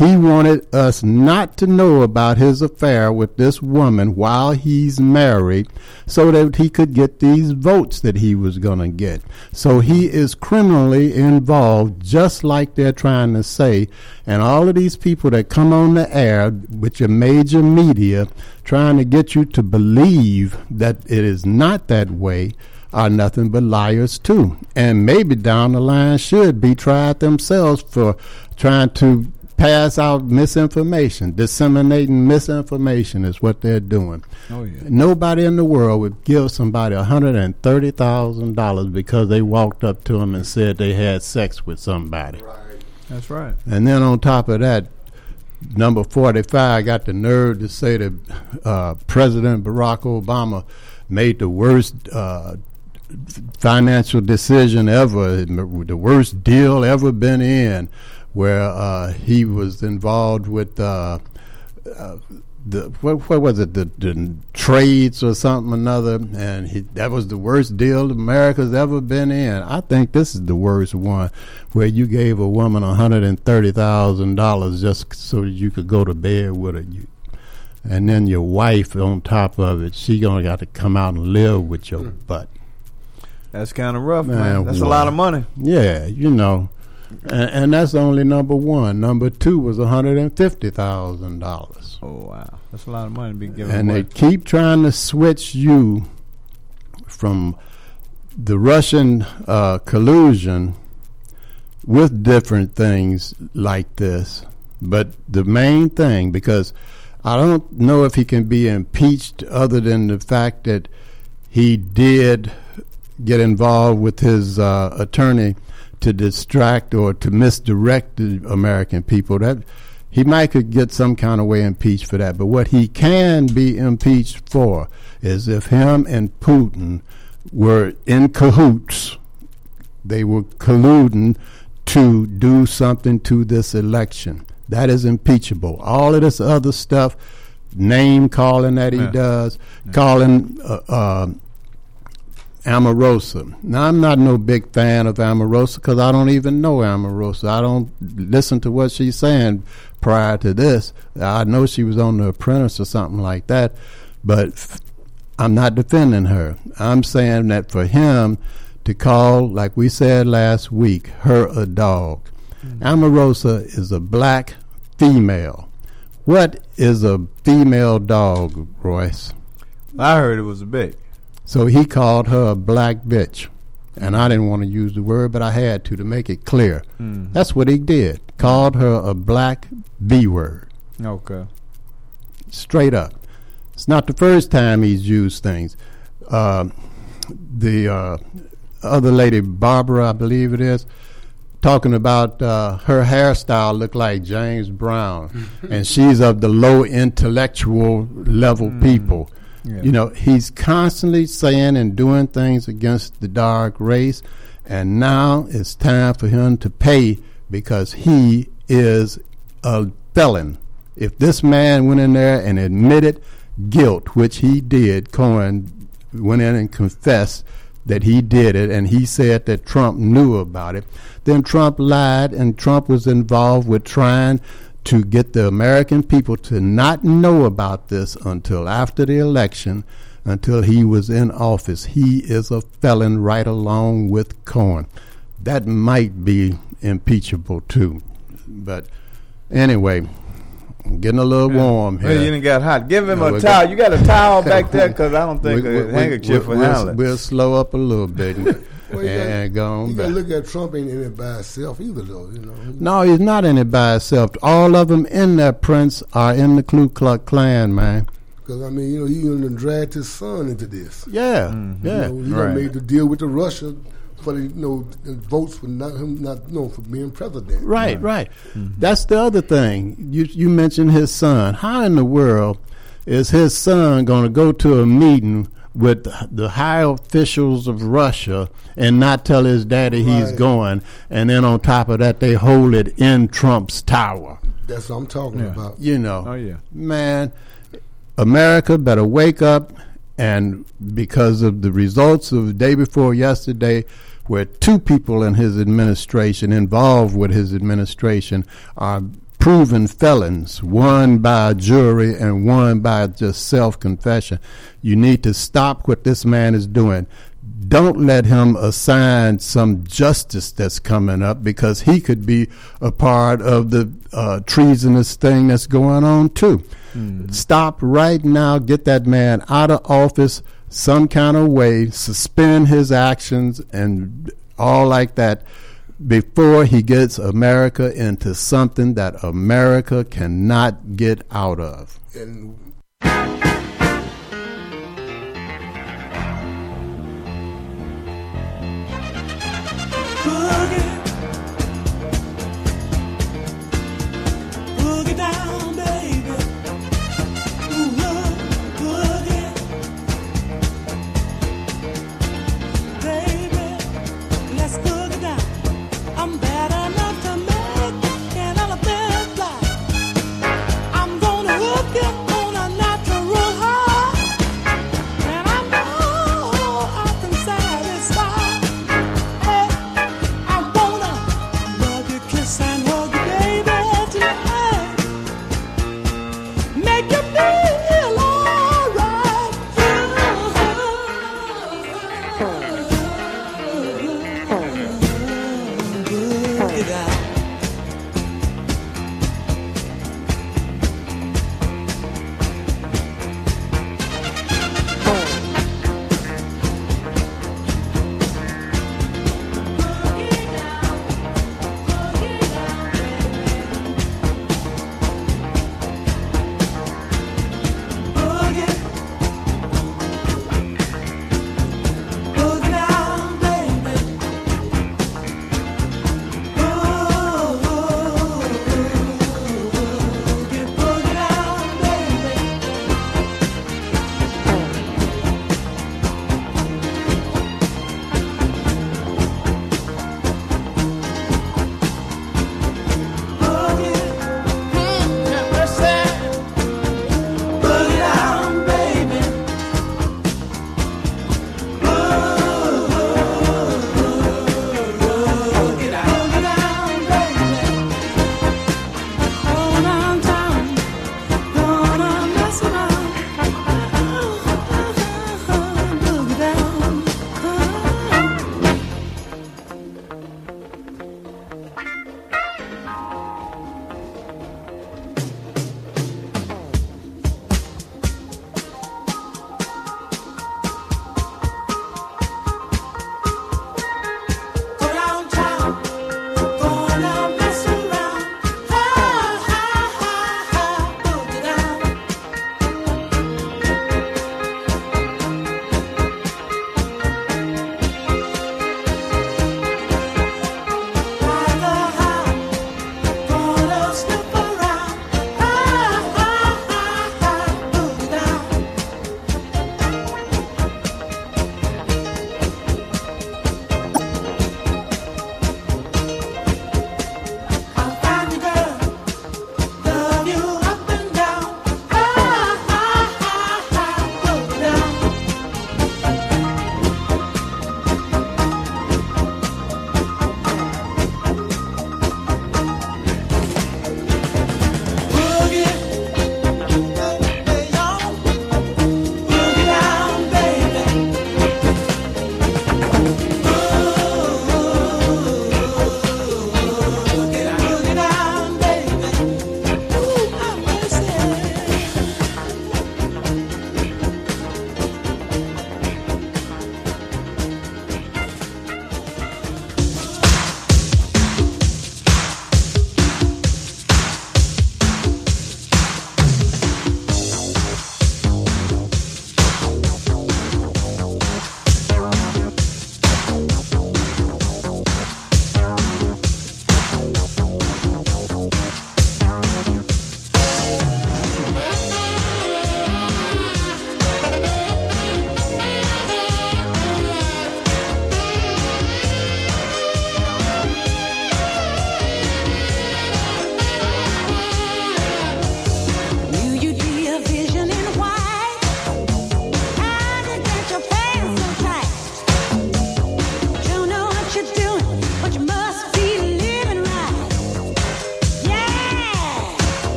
He wanted us not to know about his affair with this woman while he's married so that he could get these votes that he was going to get. So he is criminally involved, just like they're trying to say. And all of these people that come on the air with your major media trying to get you to believe that it is not that way are nothing but liars too. And maybe down the line should be tried themselves for trying to pass out misinformation. Disseminating misinformation is what they're doing. Oh, yeah. Nobody in the world would give somebody $130,000 because they walked up to them and said they had sex with somebody. Right. That's right. And then on top of that, number 45 got the nerve to say that uh, President Barack Obama made the worst uh, financial decision ever, the worst deal ever been in, where uh, he was involved with uh, uh, the what, what was it the, the trades or something or another, and he, that was the worst deal America's ever been in. I think this is the worst one, where you gave a woman hundred and thirty thousand dollars just so that you could go to bed with her. You, and then your wife on top of it, she gonna got to come out and live with your butt. That's kind of rough, man. Man, That's a lot of money. Yeah, you know, and, and that's only number one. Number two was hundred and fifty thousand dollars. Oh wow, that's a lot of money to be given And away. they keep trying to switch you from the Russian uh, collusion with different things like this. But the main thing, because I don't know if he can be impeached other than the fact that he did get involved with his uh, attorney to distract or to misdirect the American people. That he might could get some kind of way impeached for that. But what he can be impeached for is if him and Putin were in cahoots, they were colluding to do something to this election. That is impeachable. All of this other stuff, name calling that he Yeah. does, calling uh, uh, Omarosa. Now, I'm not no big fan of Omarosa because I don't even know Omarosa. I don't listen to what she's saying prior to this. I know she was on The Apprentice or something like that, but I'm not defending her. I'm saying that for him to call, like we said last week, her a dog. Mm. Omarosa is a black female. What is a female dog, Royce? I heard it was a big. So he called her a black bitch. And I didn't want to use the word, but I had to to make it clear. Mhm. That's what he did. Called her a black B word. Okay. Straight up. It's not the first time he's used things. Uh, the uh, other lady, Barbara, I believe it is, talking about uh, her hairstyle looked like James Brown, and she's of the low intellectual level people. Yeah. You know, he's constantly saying and doing things against the dark race, and now it's time for him to pay because he is a felon. If this man went in there and admitted guilt, which he did, Cohen went in and confessed that he did it, and he said that Trump knew about it. Then Trump lied, and Trump was involved with trying to get the American people to not know about this until after the election, until he was in office. He is a felon right along with Cohen. That might be impeachable too. But anyway, I'm getting a little warm here. Well, you done got hot. Give him No, a towel. got- You got a towel back there? Because I don't think We- a we- handkerchief we- will we'll, handle it. We'll slow up a little bit Well, you and go on You back. look at Trump ain't in it by itself either, though. You know. No, he's not in it by himself. All of them in that Prince are in the Ku Klux Klan, man. Because I mean, you know, he even dragged his son into this. Yeah, Mm-hmm. yeah. You know, he Right. made the deal with the Russia for the you know the votes for not him not known for being president. Right, right. That's the other thing. You you mentioned his son. How in the world is his son going to go to a meeting with the high officials of Russia and not tell his daddy he's going, and then on top of that they hold it in Trump's tower? That's what I'm talking about. You know, Oh, yeah. man, America better wake up, and because of the results of the day before yesterday, where two people in his administration involved with his administration are proven felons, one by a jury and one by just self confession. You need to stop what this man is doing. Don't let him assign some justice that's coming up because he could be a part of the uh, treasonous thing that's going on too. Stop right now. Get that man out of office some kind of way. Suspend his actions and all like that before he gets America into something that America cannot get out of. And.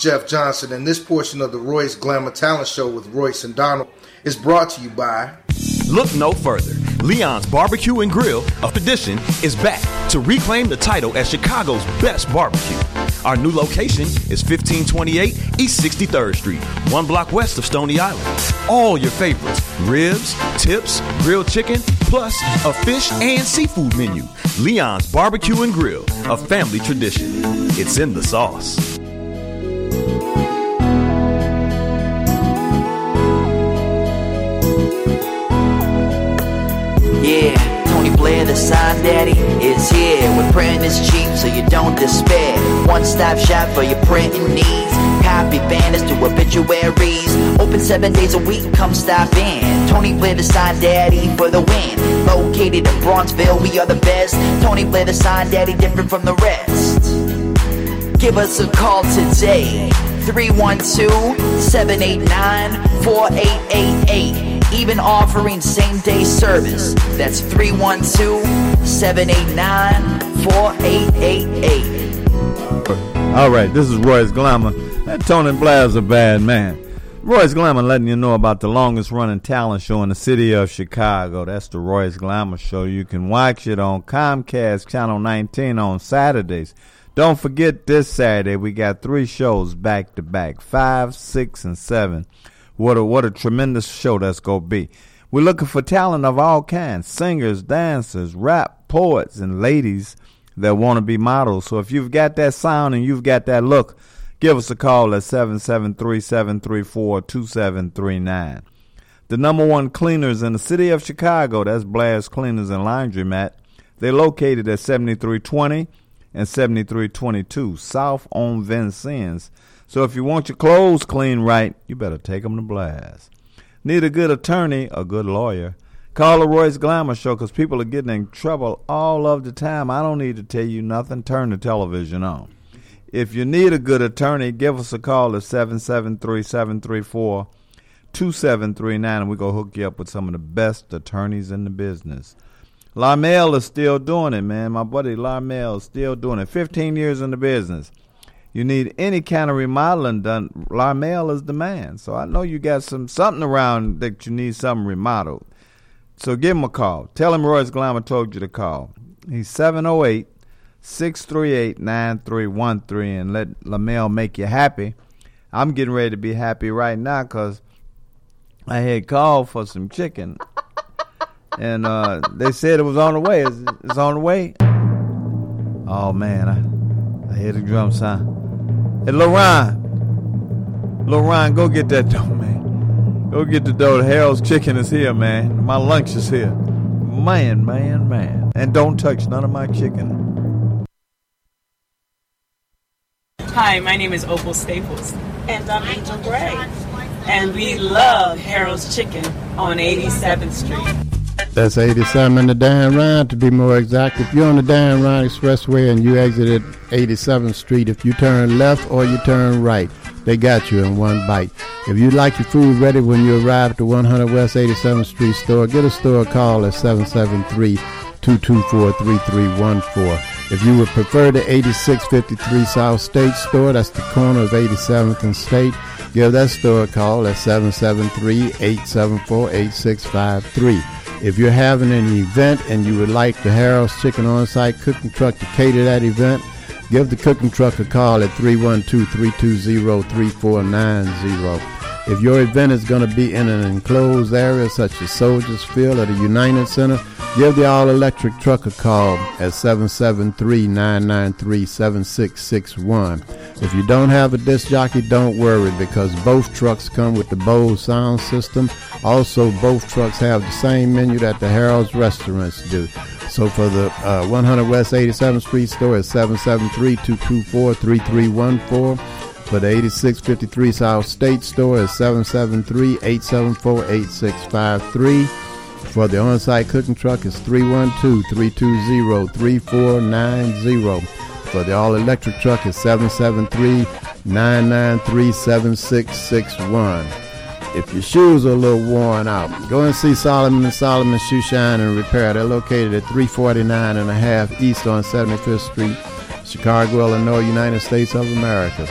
Jeff Johnson, and this portion of the Royce Glamour Talent Show with Royce and Donald is brought to you by. Look no further. Leon's Barbecue and Grill, a tradition, is back to reclaim the title as Chicago's best barbecue. Our new location is 1528 East 63rd Street, one block west of Stony Island. All your favorites ribs, tips, grilled chicken, plus a fish and seafood menu. Leon's Barbecue and Grill, a family tradition. It's in the sauce. The sign daddy, is here. With printing is cheap, so you don't despair. One stop shop for your printing needs. Copy banners to obituaries. Open seven days a week, and come stop in. Tony Blair, the sign daddy, for the win. Located in Bronzeville, we are the best. Tony Blair, the sign daddy, different from the rest. Give us a call today. 312 789 4888. Even offering same day service. That's 312 789 4888. All right, this is Royce Glamour. That Tony Blair's a bad man. Royce Glamour letting you know about the longest running talent show in the city of Chicago. That's the Royce Glamour Show. You can watch it on Comcast Channel 19 on Saturdays. Don't forget this Saturday we got three shows back to back, five, six, and seven. What a what a tremendous show that's gonna be. We're looking for talent of all kinds: singers, dancers, rap, poets, and ladies that want to be models. So if you've got that sound and you've got that look, give us a call at 773-734-2739. The number one cleaners in the city of Chicago, that's Blair's Cleaners and Laundromat. They're located at 7320 and 7322 South on Vincennes. So if you want your clothes clean right, you better take 'em to Blair's. Need a good attorney, a good lawyer. Call the Royce Glamour Show because people are getting in trouble all of the time. I don't need to tell you nothing. Turn the television on. If you need a good attorney, give us a call at 773 734 2739 and we're going to hook you up with some of the best attorneys in the business. Larmel is still doing it, man. My buddy Larmel is still doing it. 15 years in the business. You need any kind of remodeling done, Larmel is the man. So I know you got some something around that you need something remodeled. So give him a call. Tell him Royce Glamour told you to call. He's 708 638 9313 and let Larmel make you happy. I'm getting ready to be happy right now because I had called for some chicken. and uh, they said it was on the way. It's, it's on the way. Oh, man. I, I hear the drum sound. Hey, Lorraine. Lorraine, go get that dough, man. Go get the dough. Harold's chicken is here, man. My lunch is here. Man, man, man. And don't touch none of my chicken. Hi, my name is Opal Staples. And I'm Angel Gray. And we love Harold's Chicken on 87th Street. That's 87 in the Dan Ryan to be more exact. If you're on the Dan Ryan Expressway and you exit at 87th Street, if you turn left or you turn right, they got you in one bite. If you'd like your food ready when you arrive at the 100 West 87th Street store, get a store call at 773 224 3314. If you would prefer the 8653 South State store, that's the corner of 87th and State, give that store a call at 773 874 8653. If you're having an event and you would like the Harold's Chicken on site cooking truck to cater that event, Give the cooking truck a call at 312-320-3490. If your event is going to be in an enclosed area such as Soldiers Field or the United Center, give the all-electric truck a call at 773-993-7661. If you don't have a disc jockey, don't worry because both trucks come with the Bose sound system. Also, both trucks have the same menu that the Harold's restaurants do. So for the uh, 100 West 87th Street store, it's 773-224-3314. For the 8653 South State store, it's 773-874-8653. For the on-site cooking truck, is 312-320-3490. For the all-electric truck, is 773-993-7661. If your shoes are a little worn out, go and see Solomon and Solomon Shoe Shine and Repair. They're located at 349 and a half East on 75th Street, Chicago, Illinois, United States of America.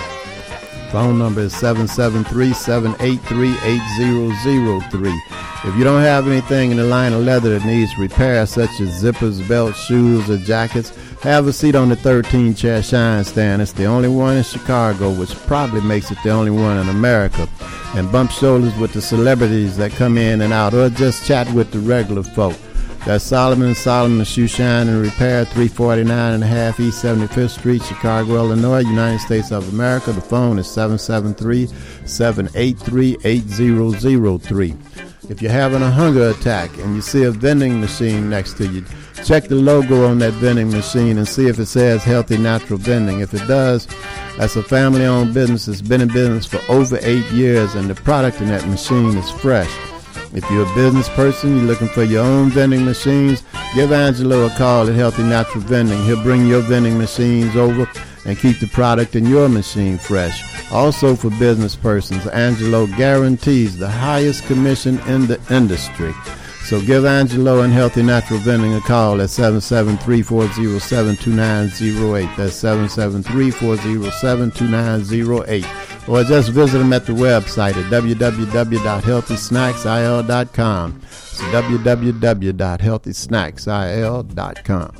Phone number is 773-783-8003. If you don't have anything in the line of leather that needs repair, such as zippers, belts, shoes, or jackets, have a seat on the 13 chair shine stand. It's the only one in Chicago, which probably makes it the only one in America. And bump shoulders with the celebrities that come in and out, or just chat with the regular folk. That's Solomon Solomon Shoe Shine and Repair, 349 and a half East 75th Street, Chicago, Illinois, United States of America. The phone is 773-783-8003. If you're having a hunger attack and you see a vending machine next to you, check the logo on that vending machine and see if it says Healthy Natural Vending. If it does, that's a family-owned business that's been in business for over eight years, and the product in that machine is fresh. If you're a business person, you're looking for your own vending machines, give Angelo a call at Healthy Natural Vending. He'll bring your vending machines over and keep the product in your machine fresh. Also for business persons, Angelo guarantees the highest commission in the industry. So give Angelo and Healthy Natural Vending a call at 773-407-2908. That's 773-407-2908 or just visit them at the website at www.healthysnacksil.com. Www.healthysnacksil.com.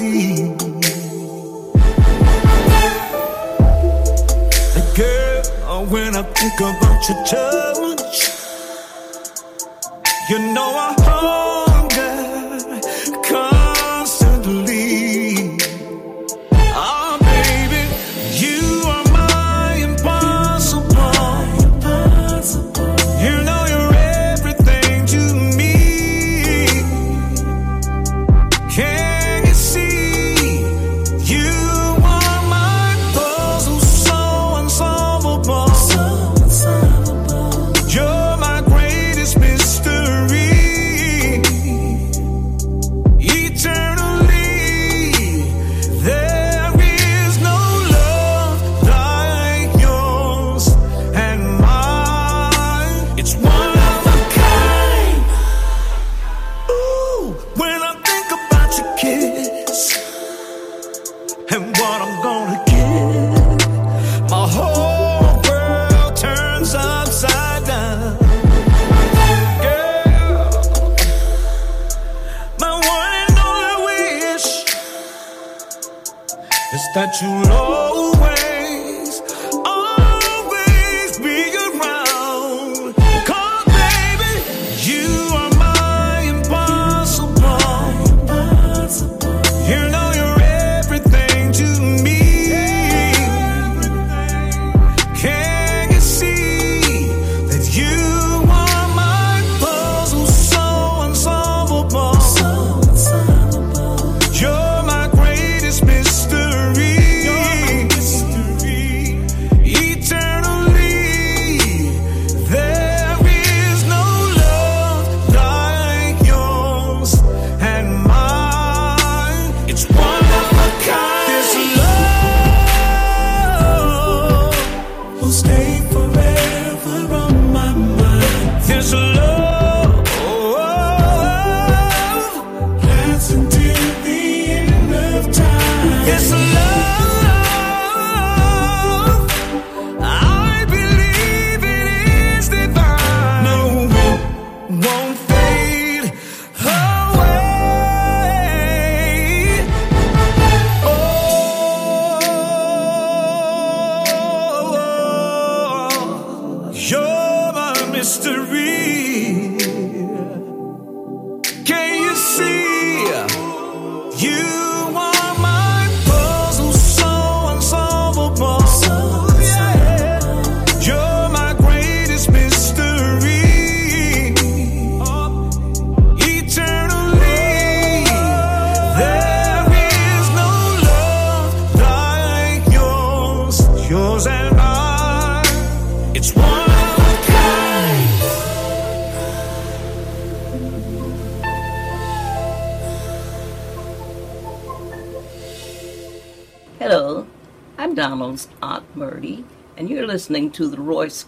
see. Girl, uh, when I think about your touch, you know I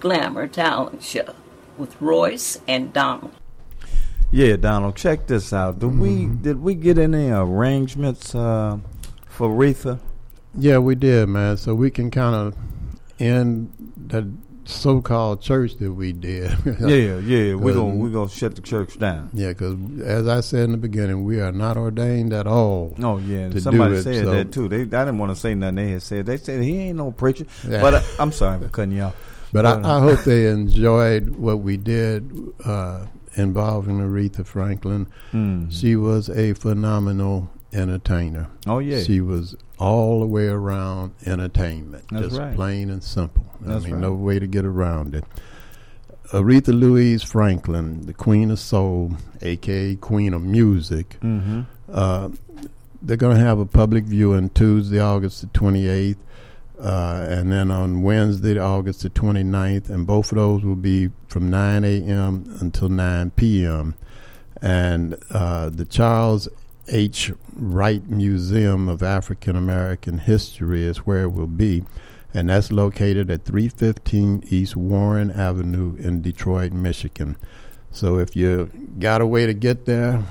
Glamour Talent Show with Royce and Donald. Yeah, Donald, check this out. Did we did we get any arrangements uh, for Retha? Yeah, we did, man. So we can kind of end that so-called church that we did. Yeah, yeah. we're gonna we're gonna shut the church down. Yeah, because as I said in the beginning, we are not ordained at all. Oh yeah, to somebody it, said so- that too. They I didn't want to say nothing. They had said they said he ain't no preacher. Yeah. But uh, I'm sorry for cutting you off. But I, I hope they enjoyed what we did uh, involving Aretha Franklin. Mhm. She was a phenomenal entertainer. Oh, yeah. she was all the way around entertainment. That's just right. plain and simple. That's I mean, right. no way to get around it. Aretha Louise Franklin, the Queen of Soul, aka Queen of Music. Mhm. Uh, they're going to have a public viewing Tuesday, August the 28th, uh, and then on Wednesday, August the 29th, and both of those will be from 9 a.m. until 9 p.m. And uh, the Charles H. Wright Museum of African American History is where it will be, and that's located at 315 East Warren Avenue in Detroit, Michigan. So if you got a way to get there,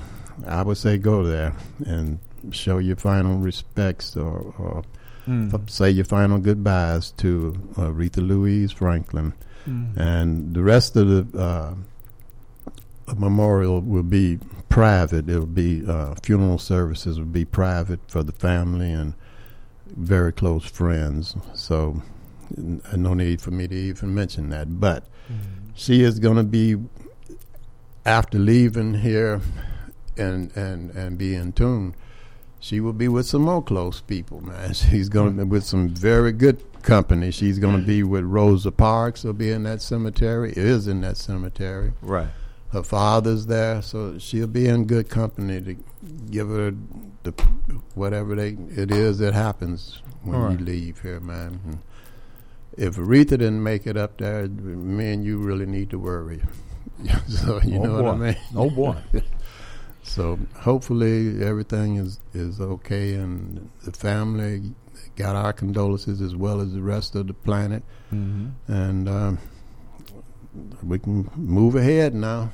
I would say go there and show your final respects or, or Mm. say your final goodbyes to uh, Aretha Louise Franklin. Mm. And the rest of the uh, memorial will be private. It will be uh, funeral services will be private for the family and very close friends. So, n- no need for me to even mention that. But she is going to be after leaving here and and and be in tune. She will be with some more close people, man. She's going to be with some very good company. She's going to be with Rosa Parks. Will be in that cemetery. Is in that cemetery. Right. Her father's there, so she'll be in good company to give her the whatever they it is that happens when right. you leave here, man. And if Aretha didn't make it up there, me and you really need to worry. so you Oh, know what I mean? Oh, boy. so hopefully everything is is okay, and the family got our condolences as well as the rest of the planet, Mhm. and um, we can move ahead now.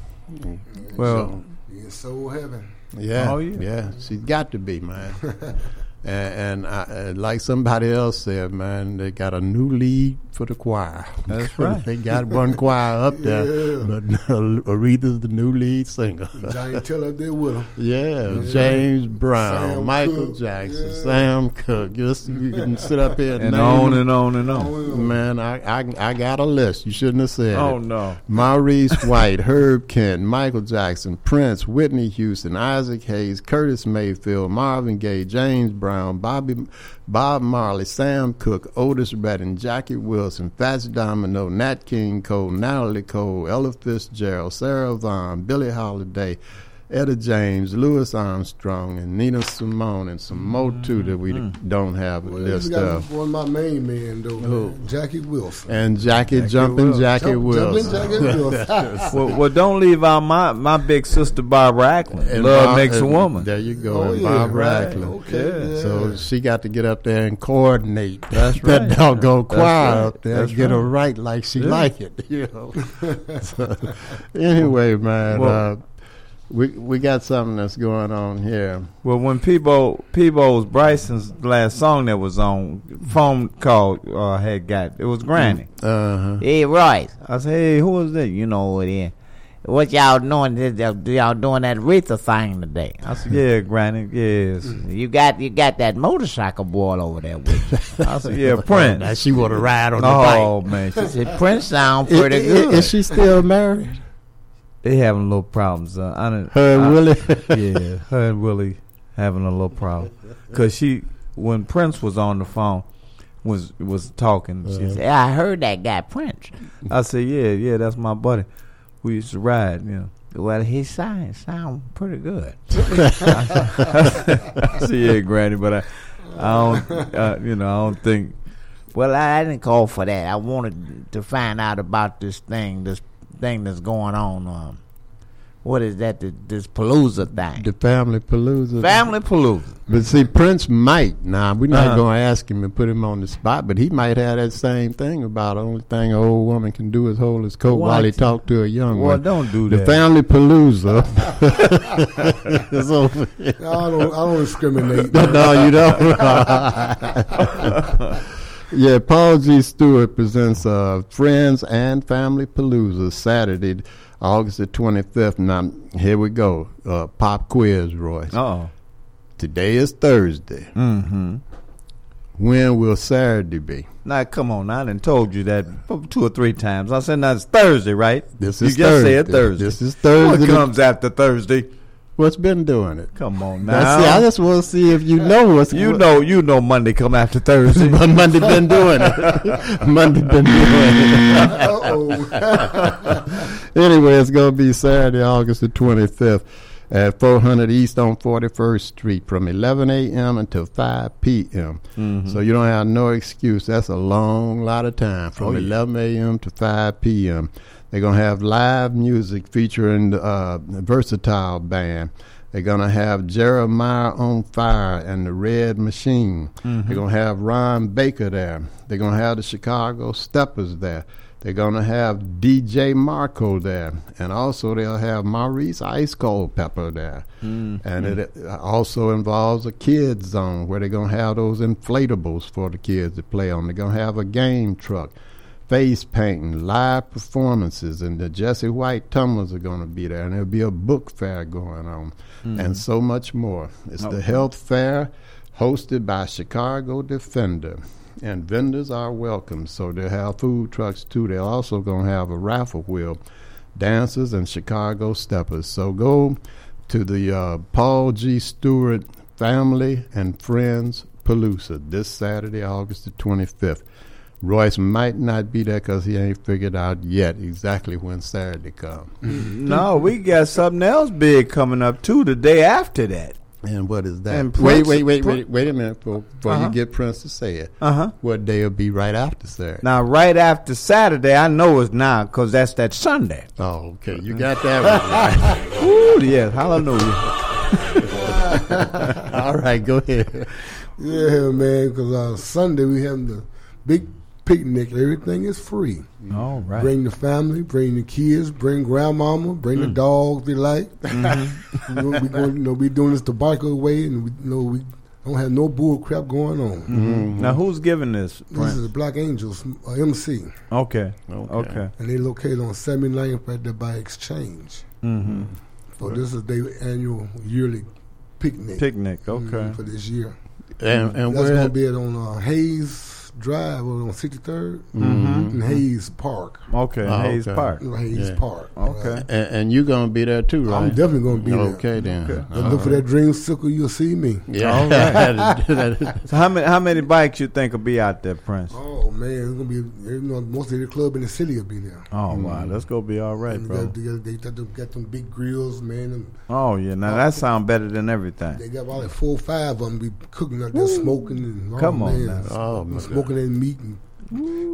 Well- in soul heaven. Yeah, Oh, yeah. yeah, she's got to be, man. and and I, uh, like somebody else said, man, they got a new lead for the choir. That's right. they got one choir up there, Yeah. but Aretha's the new lead singer. Giant Teller there with him. Yeah, Yeah. James Brown, Sam Michael Cooke, Jackson, yeah. Sam Cooke. Just you can sit up here and, And on and on and on. Man, I, I I got a list. You shouldn't have said Oh, it. no. Maurice White, Herb Kent, Michael Jackson, Prince, Whitney Houston, Isaac Hayes, Curtis Mayfield, Marvin Gaye, James Brown, Bobby, Bob Marley, Sam Cooke, Otis Redding, Jackie Wilson, Fats Domino, Nat King Cole, Natalie Cole, Ella Fitzgerald, Sarah Vaughan, Billie Holiday, Etta James, Louis Armstrong, and Nina Simone, and some more too that we don't have a Well, list you got of. one of my main men though, Who? man. Jackie Wilson. And Jackie, Jumping Wilson. Jackie Jump- Wilson. Jumpin' Jackie Wilson. well, well, don't leave out my, my big sister Barbara Acklin. And Love Bob- makes a woman. There you go. Oh, and yeah, Bob right. Racklin. Okay, yeah. So she got to get up there and coordinate That's that right. doggone That's choir right. up there That's and get her right. right like she Yeah. like it. You know. So, anyway, man, Well- uh, we we got something that's going on here. Well, when Peabo Peabo's Bryson's last song that was on phone call uh, had got it was Granny. Uh huh. Hey, Royce, I said, hey, who was that? you know what it is. What y'all doing? Did y'all- Y'all doing that Aretha thing today? I said, yeah, Granny, yes. You got you got that motorcycle boy over there with you. I said, yeah, Prince. Now she want to ride on the Oh bike. man, She she, said Prince sound pretty I- good. Is she still married? They having a little problems. Uh, I didn't, Her and I- Willie? yeah, her and Willie having a little problem because she when Prince was on the phone was was talking. She said, I heard that guy Prince. I said, yeah, yeah, that's my buddy. We used to ride, you know. Well, his sound sound pretty good. I said, yeah, Granny, but I, I don't, uh, you know, I don't think. Well, I, I didn't call for that. I wanted to find out about this thing, this thing that's going on. Um, what is that? This, this Palooza thing. The family palooza. Family Palooza. But see, Prince might. Now we're not Uh-huh. going to ask him and put him on the spot, but he might have that same thing about the only thing an old woman can do is hold his coat while he What? talk to a young Well, one. don't do The that. The family palooza is over. I don't, I don't discriminate. no, you don't. yeah, Paul G. Stewart presents uh, Friends and Family Palooza Saturday, August the 25th. Now, here we go. Uh, pop quiz, Royce. Oh, Today is Thursday. mm-hmm. When will Saturday be? Now, come on, I done told you that two or three times. I said, now it's Thursday, right? This is you just said Thursday. Thursday. This is Thursday. What comes after Thursday? What's been doing it? Come on Now, now. see, I just want to see if you know what's you know, you know, Monday come after Thursday. But Monday been doing it. Monday been doing it. Uh-oh. anyway, it's going to be Saturday, August the 25th at 400 East on 41st Street from 11 a.m. until 5 p.m. Mhm. So you don't have no excuse. That's a long lot of time from Oh, yeah. 11 a.m. to 5 p.m. They're going to have live music featuring the uh, Versatile Band. They're going to have Jeremiah on Fire and the Red Machine. Mhm. They're going to have Ron Baker there. They're going to have the Chicago Steppers there. They're going to have DJ Marco there. And also they'll have Maurice Ice Cold Pepper there. Mhm. And it also involves a kids zone where they're going to have those inflatables for the kids to play on. They're going to have a game truck. Face painting, live performances, and the Jesse White tumblers are going to be there, and there'll be a book fair going on, Mhm. and so much more. It's Oh. the health fair hosted by Chicago Defender. And vendors are welcome, so they'll have food trucks too. They're also going to have a raffle wheel, dancers, and Chicago steppers. So go to the uh, Paul G. Stewart Family and Friends Palooza this Saturday, August the 25th. Royce might not be there because he ain't figured out yet exactly when Saturday comes. no, we got something else big coming up too. The day after that. And what is that? And wait, wait, wait, wait, wait a minute before, before Uh-huh. you get Prince to say it. Uh-huh. What day will be right after Saturday? Now, right after Saturday, I know it's now because that's that Sunday. Oh, okay. You got that one right. Ooh, yes. Hallelujah. All right, go ahead. Yeah, man, because uh, Sunday we have the big picnic. Everything is free. All right. Bring the family, bring the kids, bring grandmama, bring the Mm. dogs they like. Mhm. you know, we going, you know, we doing this the biker way, and we, you know, we don't have no bull crap going on. Mhm. Now, who's giving this? This Prince? is the Black Angels uh, MC. Okay. Okay. And they located on 79th at the by Exchange. Mhm. So this is their annual yearly picnic. Picnic, okay. Mhm, for this year. And- and that's going to be at on uh, Hayes Drive on 63rd Mhm. in Hayes Park. Okay, Oh, Hayes okay. Park. Hayes Yeah. Park. Okay. And, and you gonna be there too, right? I'm definitely going to be there. Okay, then. Look All for right. that dreamsicle, you'll see me. Yeah. All right. so how many how many bikes you think will be out there, Prince? Oh man, it's gonna be you know most of the club in the city will be there. Oh wow, that's gonna be all right, And they bro. got, they, got, they got them, got them big grills, man. And Oh yeah, now that sounds better than everything. they got about like four or five of them be cooking up there, smoking and oh, Come on man, now. Oh, my smoking that meat and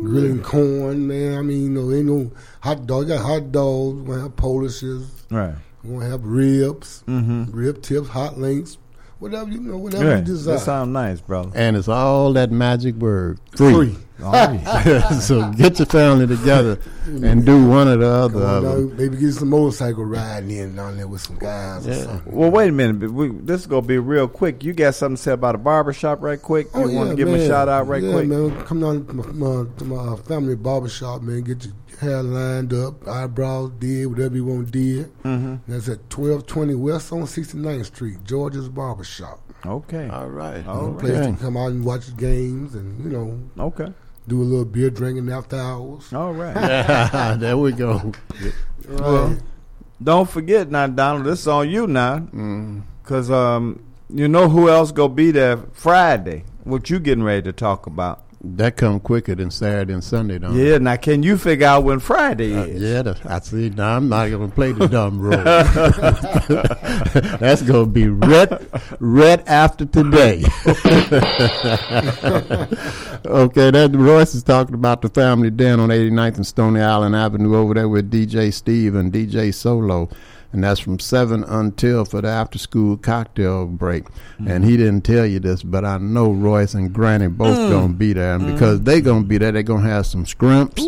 grilling corn, man. I mean, you know, ain't no hot dog. You got hot dogs. We're gonna have polishes. Right. We're gonna have ribs, Mhm. rib tips, hot links, whatever you know, whatever Yeah, you desire. that sounds nice, brother. And it's all that magic word, free. Free. Oh, yeah. so get your family together and do one or the other Come on of down, maybe get some motorcycle riding in down there with some guys or Yeah. something. Well, wait a minute. We, this is gonna be real quick. You got something to say about a barber shop, right quick? You want to give him a Oh, shout out, right yeah, quick? man. Come down to my, my, to my family barbershop, man. Get your hair lined up, eyebrows did, whatever you want did. Mhm. That's at 1220 West on 69th Street, George's Barbershop. Okay. All right. All A right. place to come out and watch games and, you know, Okay. Do a little beer drinking after hours. All right. there we go. Well, don't forget now, Donald. This is on you now, Mm. because um, you know who else gonna be there Friday? What you getting ready to talk about? That come quicker than Saturday and Sunday, don't Yeah. Now, can you figure out when Friday Uh, is? yeah, the, I see. Now I'm not going to play the dumb role. That's going to be red, red after today. okay, that Royce is talking about the family den on 89th and Stony Island Avenue over there with DJ Steve and DJ Solo. And that's from 7 until for the after school cocktail break. And he didn't tell you this, but I know Royce and Granny both Mm. going to be there. And because they going to be there, they're going to have some scrimps.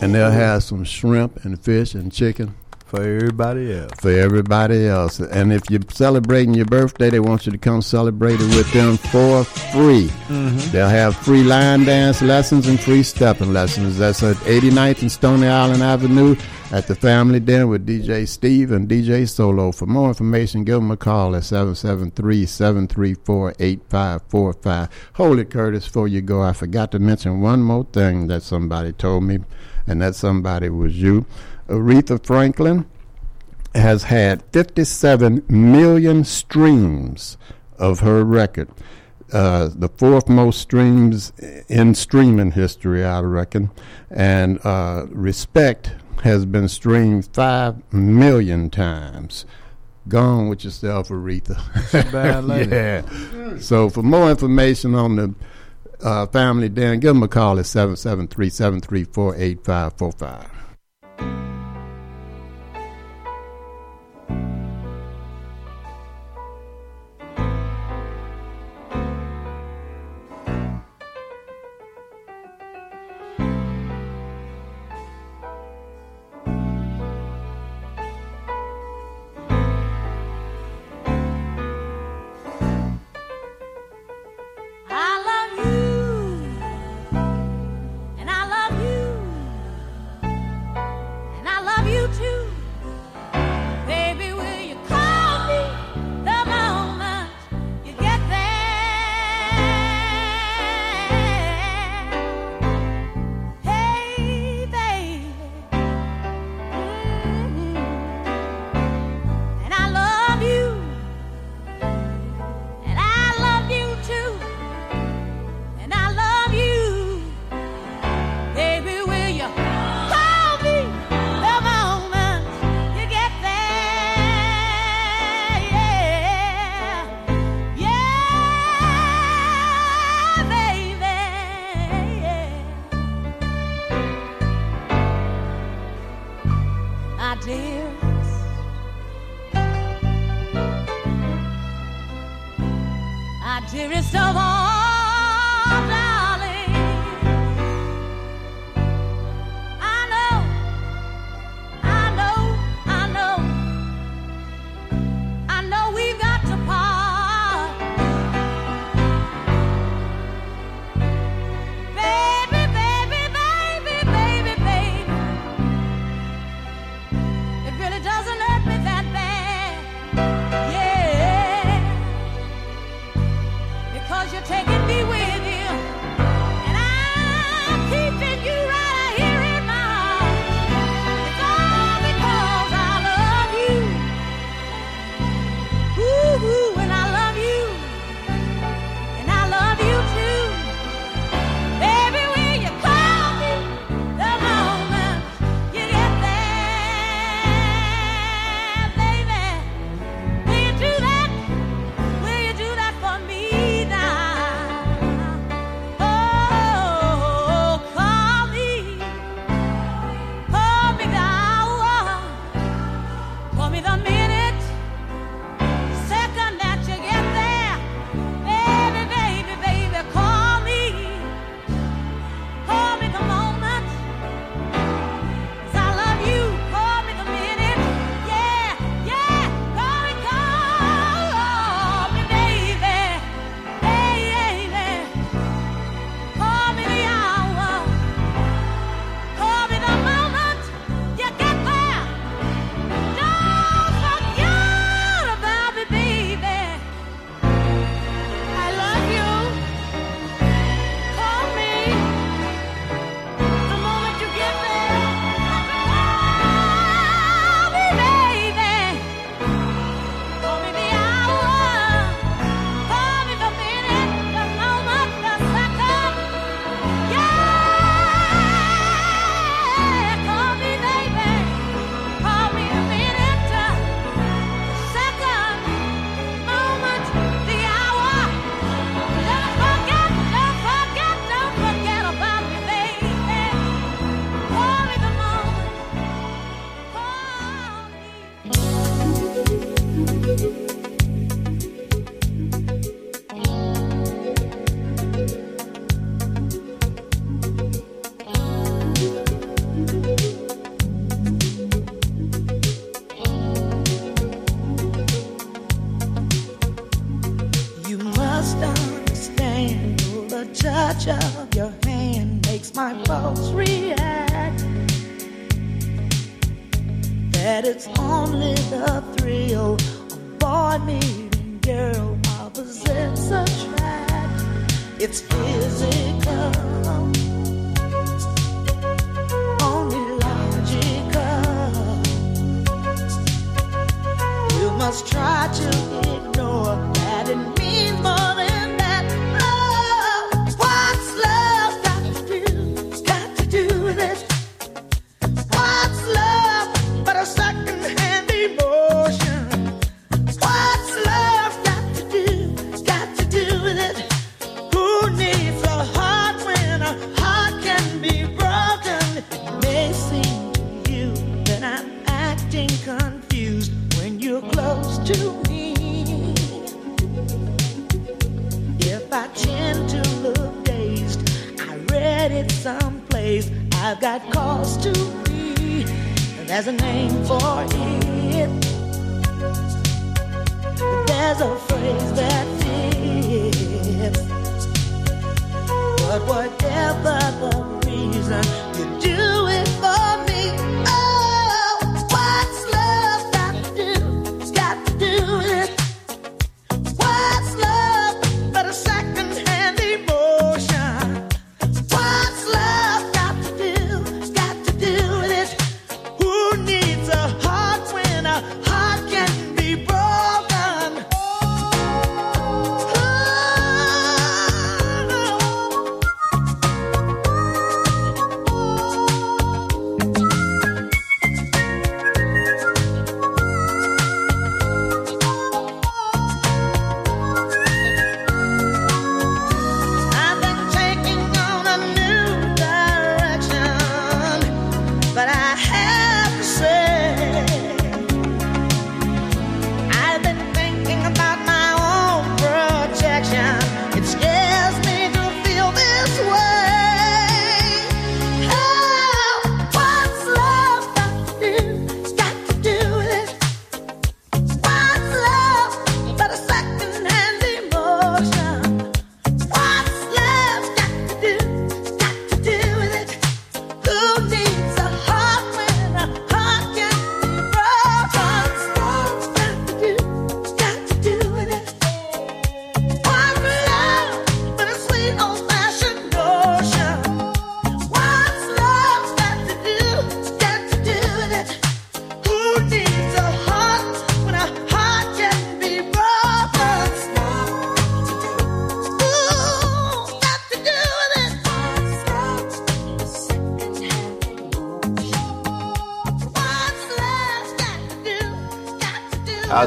And they'll have some shrimp and fish and chicken For everybody else. for everybody else. And if you're celebrating your birthday, they want you to come celebrate it with them for free. Mhm. They'll have free line dance lessons and free stepping lessons. That's at 89th and Stony Island Avenue at the Family Dinner with DJ Steve and DJ Solo. For more information, give them a call at 773-734-8545. Hold it, Curtis, before you go. I forgot to mention one more thing that somebody told me, and that somebody was you. Aretha Franklin has had 57 million streams of her record. Uh, the fourth most streams in streaming history, I reckon. And uh, Respect has been streamed 5 million times. Gone with yourself, Aretha. She's bad lady. yeah. So for more information on the uh, family, Den, give them a call at 773 734 8545.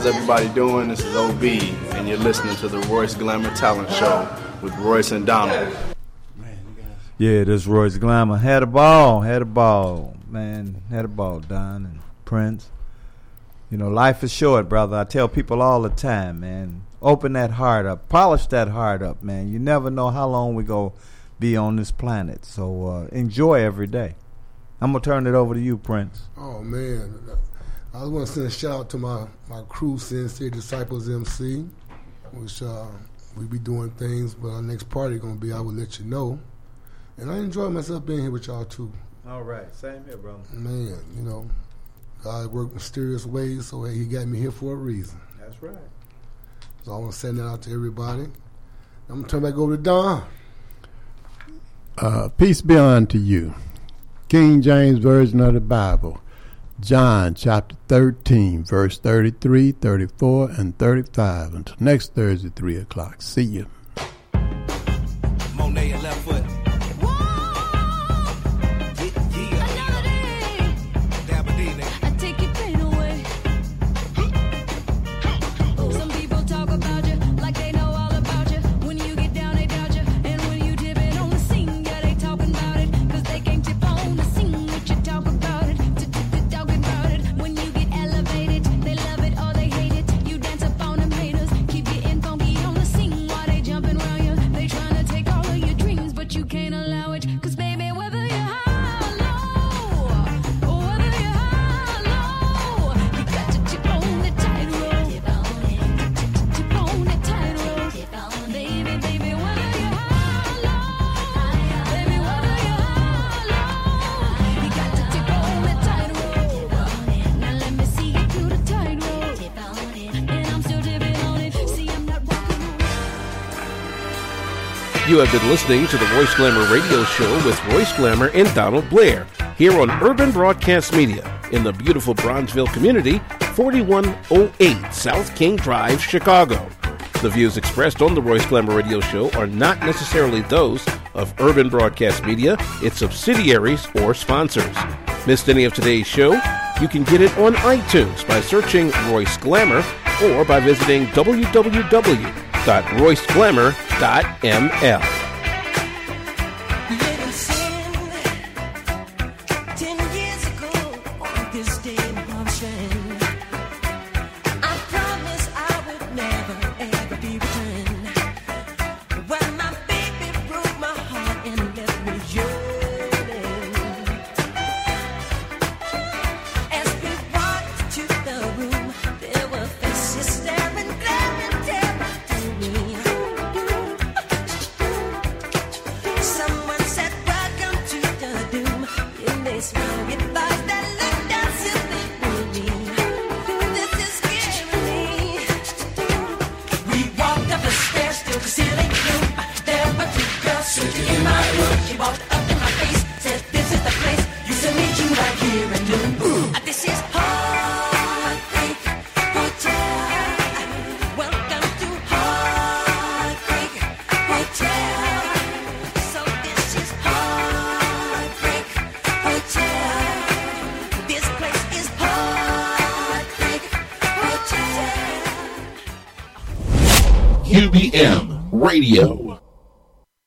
How's everybody doing? This is OB, and you're listening to the Royce Glamour Talent Show with Royce and Donald. Yeah, this Royce Glamour had a ball, had a ball, man, had a ball. Don and Prince. You know, life is short, brother. I tell people all the time, man. Open that heart up, polish that heart up, man. You never know how long we go be on this planet. So uh, enjoy every day. I'm gonna turn it over to you, Prince. Oh man, I want to send a shout out to my my crew, Sensei Disciples MC, which uh, we be doing things. But our next party gonna be, I will let you know. And I enjoy myself being here with y'all too. All right, same here, bro. Man, you know, God worked mysterious ways, so He got me here for a reason. That's right. So I want to send that out to everybody. I'm gonna turn back over to Don. Uh, peace be unto you. King James Version of the Bible. John chapter 13, verse 33, 34, and 35. Until next Thursday, 3 o'clock. See you. Monet left foot. Been listening to the Royce Glamour Radio Show with Royce Glamour and Donald Blair here on Urban Broadcast Media in the beautiful Bronzeville community, 4108 South King Drive, Chicago. The views expressed on the Royce Glamour Radio Show are not necessarily those of Urban Broadcast Media, its subsidiaries, or sponsors. Missed any of today's show? You can get it on iTunes by searching Royce Glamour or by visiting www.royceglamour.ml.